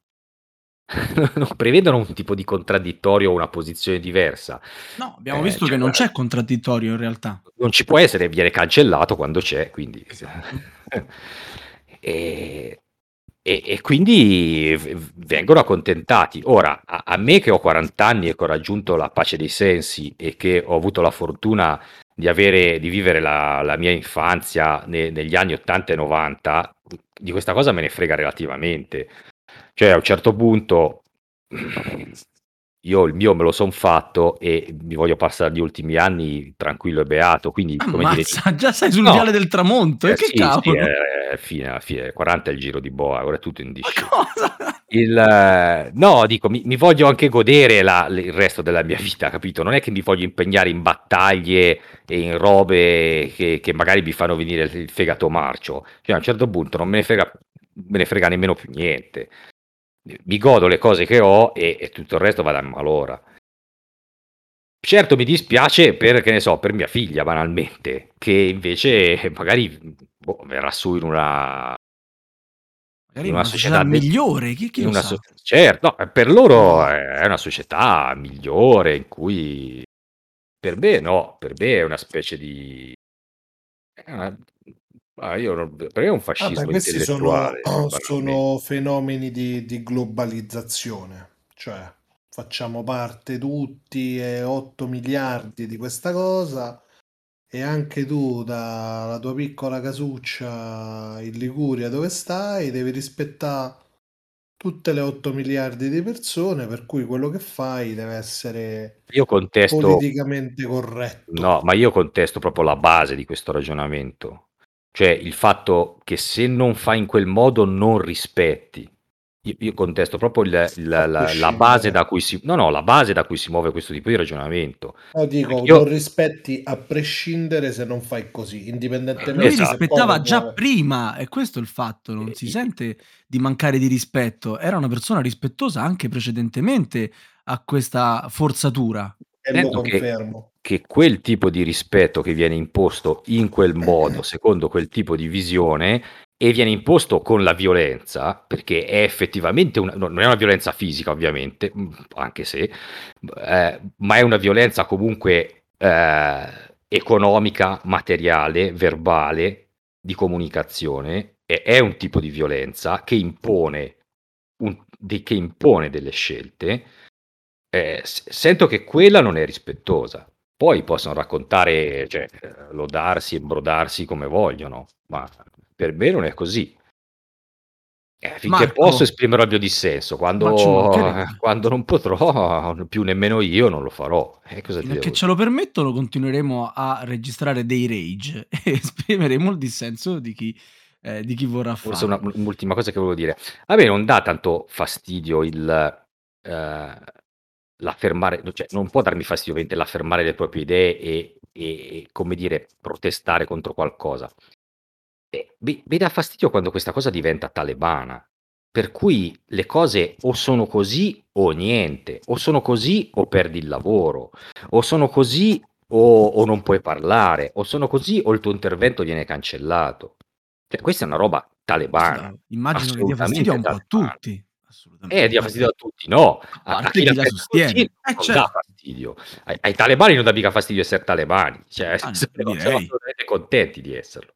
non prevedono un tipo di contraddittorio o una posizione diversa.
No, abbiamo
Eh,
visto
cioè,
che non
guarda-
c'è contraddittorio in realtà.
non ci può essere, viene cancellato quando c'è, quindi...
Esatto.
e, e- e quindi vengono accontentati. Ora, a, a me che ho 40 anni e che ho raggiunto la pace dei sensi e che ho avuto la fortuna di, avere, di vivere la, la mia infanzia ne- negli anni 80 e 90, di questa cosa me ne frega relativamente. Cioè, a un certo punto io il mio me lo son fatto e mi voglio passare gli ultimi anni tranquillo e beato, quindi come dire
già sei sul
No.
viale del tramonto, e
Eh
che
sì, sì,
cavolo?
eh, fine, fine, 40 è il giro di boa, ora è tutto in discesa. eh, no, dico, mi, mi voglio anche godere la- il resto della mia vita, capito? Non è che mi voglio impegnare in battaglie e in robe che, che magari mi fanno venire il, il fegato marcio. Cioè, a un certo punto non me ne frega, me ne frega nemmeno più niente. Mi godo le cose che ho e, e tutto il resto va a malora. Certo mi dispiace per, che ne so, per mia figlia banalmente, che invece magari boh, verrà su in una
Magari
in
una
una
società
società
migliore, chi, chi
una so- certo, no, per loro è una società migliore in cui per me no, per me è una specie di una- ah, io non- per me è un fascismo
Vabbè, questi sono, sono fenomeni di, di globalizzazione, cioè facciamo parte tutti e 8 miliardi di questa cosa e anche tu dalla tua piccola casuccia in Liguria dove stai devi rispettare tutte le 8 miliardi di persone, per cui quello che fai deve essere
Io contesto
politicamente corretto.
No, ma io contesto proprio la base di questo ragionamento. Cioè il fatto che se non fai in quel modo non rispetti. Io, io contesto proprio il- il- la, la
prescindere.
base da cui si... No, no, la base da cui si muove questo tipo di ragionamento.
No, dico,
io-
non rispetti a prescindere se non fai così, indipendentemente
Lui
Esatto.
rispettava già
muove-
prima, e questo è il fatto, non si
Eh,
sente di mancare di rispetto. Era una persona rispettosa anche precedentemente a questa forzatura.
e lo
Detto che-
confermo.
Che quel tipo di rispetto che viene imposto in quel modo, secondo quel tipo di visione, e viene imposto con la violenza, perché è effettivamente una, no, non è una violenza fisica, ovviamente, mm, anche se, eh, ma è una violenza comunque eh, economica, materiale, verbale, di comunicazione, e è un tipo di violenza che impone, un- di- che impone delle scelte. eh, sento che quella non è rispettosa. Poi possono raccontare, cioè, lodarsi e brodarsi come vogliono, ma per me non è così. Eh, finché
Marco.
posso esprimerò il mio dissenso, quando, quando non potrò, più nemmeno io non lo farò. Eh, devo
ce lo permettono, continueremo a registrare dei rage e esprimeremo il dissenso di chi, eh, di chi vorrà
Forse
farlo.
una- un'ultima cosa che volevo dire. A me non dà tanto fastidio il eh, l'affermare, cioè non può darmi fastidio ovviamente l'affermare le proprie idee e, e, come dire, protestare contro qualcosa. Eh, mi, mi dà fastidio quando questa cosa diventa talebana. Per cui le cose o sono così o niente, o sono così o perdi il lavoro, o sono così o, o non puoi parlare, o sono così o il tuo intervento viene cancellato. Cioè, questa è una roba talebana.
Immagino che dia fastidio un po' a tutti. Assolutamente.
Eh, dia fastidio a tutti, no.
A parte chi
la
sostiene.
così
Eh,
non
certo.
dà fastidio. Ai, ai talebani non dà mica fastidio essere talebani, cioè,
Ah,
sono, assolutamente contenti di esserlo.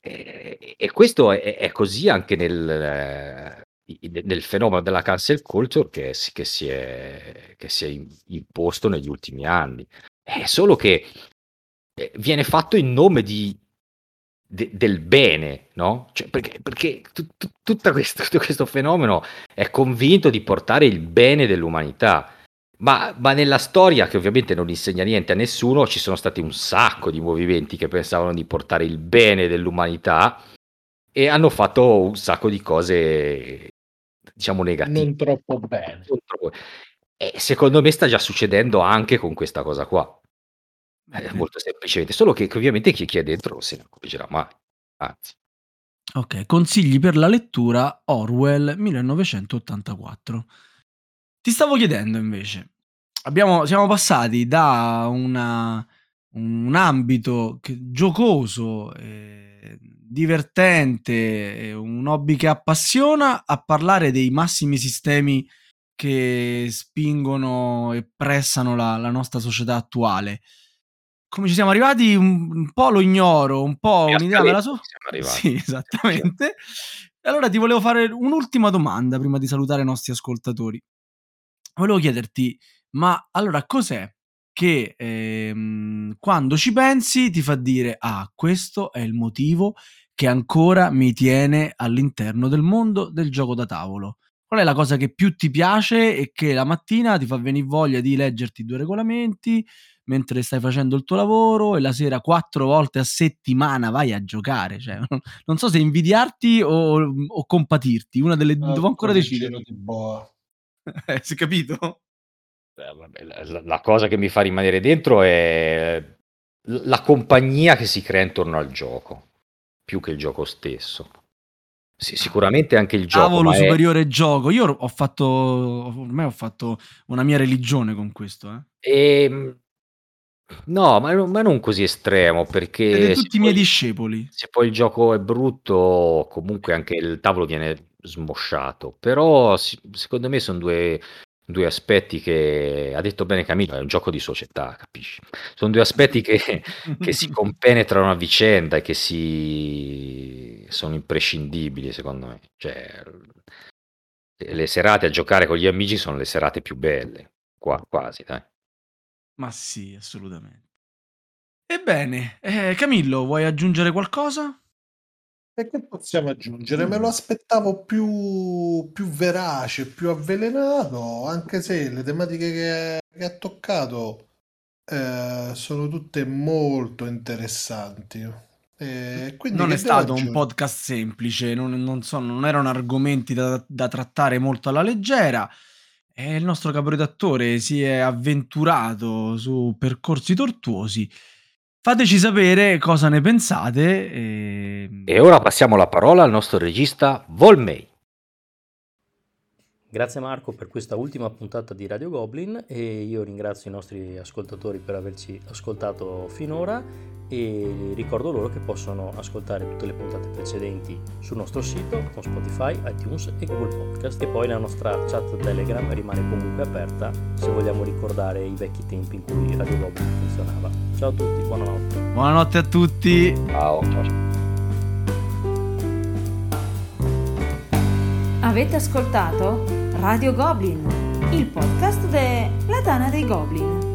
E, e questo è, è così anche nel, eh, nel fenomeno della cancel culture che, si- che si è, che si è imposto negli ultimi anni. È solo che eh, viene fatto in nome di, de- del bene, no? Cioè, perché perché tu- tutta questo, tutto questo fenomeno è convinto di portare il bene dell'umanità. Ma, ma nella storia, che ovviamente non insegna niente a nessuno, ci sono stati un sacco di movimenti che pensavano di portare il bene dell'umanità e hanno fatto un sacco di cose, diciamo, negative.
Non troppo bene.
Non troppo- E secondo me sta già succedendo anche con questa cosa qua. Eh,
Bene.
molto semplicemente, solo che, che ovviamente chi, chi è dentro non se ne accorgerà mai. Anzi,
Ok, consigli per la lettura Orwell 1984. Ti stavo chiedendo invece, abbiamo- siamo passati da una- un ambito che- giocoso, eh, divertente, eh, un hobby che appassiona, a parlare dei massimi sistemi che spingono e pressano la, la nostra società attuale. Come ci siamo arrivati? Un, un po' lo ignoro, un po'
Via
un'idea me la
Scaletta
so.
siamo arrivati.
Sì, esattamente. E allora ti volevo fare un'ultima domanda prima di salutare i nostri ascoltatori. Volevo chiederti, ma allora cos'è che ehm, quando ci pensi ti fa dire, ah, questo è il motivo che ancora mi tiene all'interno del mondo del gioco da tavolo? qual è la cosa che più ti piace e che la mattina ti fa venire voglia di leggerti due regolamenti mentre stai facendo il tuo lavoro e la sera quattro volte a settimana vai a giocare. Cioè, non so se invidiarti o, o compatirti, una delle due, devo ancora decidere.
Di boa.
Eh, si è capito?
Vabbè, la, la cosa che mi fa rimanere dentro è la compagnia che si crea intorno al gioco, più che il gioco stesso. Sì, sicuramente anche il gioco.
Tavolo
ma è-
superiore gioco. Io ho fatto, ormai ho fatto una mia religione con questo. Eh.
Ehm, no, ma, non- ma non così estremo, perché
Siete
se
tutti i miei
poi,
discepoli.
se poi il gioco è brutto, comunque anche il tavolo viene smosciato. Però si- secondo me sono due, due aspetti che, ha detto bene Camillo, è un gioco di società, capisci? Sono due aspetti che, che si compenetrano a vicenda e che si sono imprescindibili, secondo me. Cioè, le serate a giocare con gli amici sono le serate più belle, qua, quasi, dai.
Ma sì, assolutamente. Ebbene, eh, Camillo, vuoi aggiungere qualcosa?
E che possiamo aggiungere? Me lo aspettavo più, più verace, più avvelenato, anche se le tematiche che, che ha toccato eh, sono tutte molto interessanti. E quindi
Non è stato un podcast semplice, non, non so, non erano argomenti da, da trattare molto alla leggera. E il nostro caporedattore si è avventurato su percorsi tortuosi. Fateci sapere cosa ne pensate. E...
E ora passiamo la parola al nostro regista Volmei.
Grazie Marco per questa ultima puntata di Radio Goblin e io ringrazio i nostri ascoltatori per averci ascoltato finora e ricordo loro che possono ascoltare tutte le puntate precedenti sul nostro sito con Spotify, iTunes e Google Podcast e poi la nostra chat Telegram rimane comunque aperta se vogliamo ricordare i vecchi tempi in cui Radio Goblin funzionava. Ciao a tutti, buonanotte.
Buonanotte a tutti.
Ciao. ciao.
Avete ascoltato Radio Goblin, il podcast della Tana dei Goblin.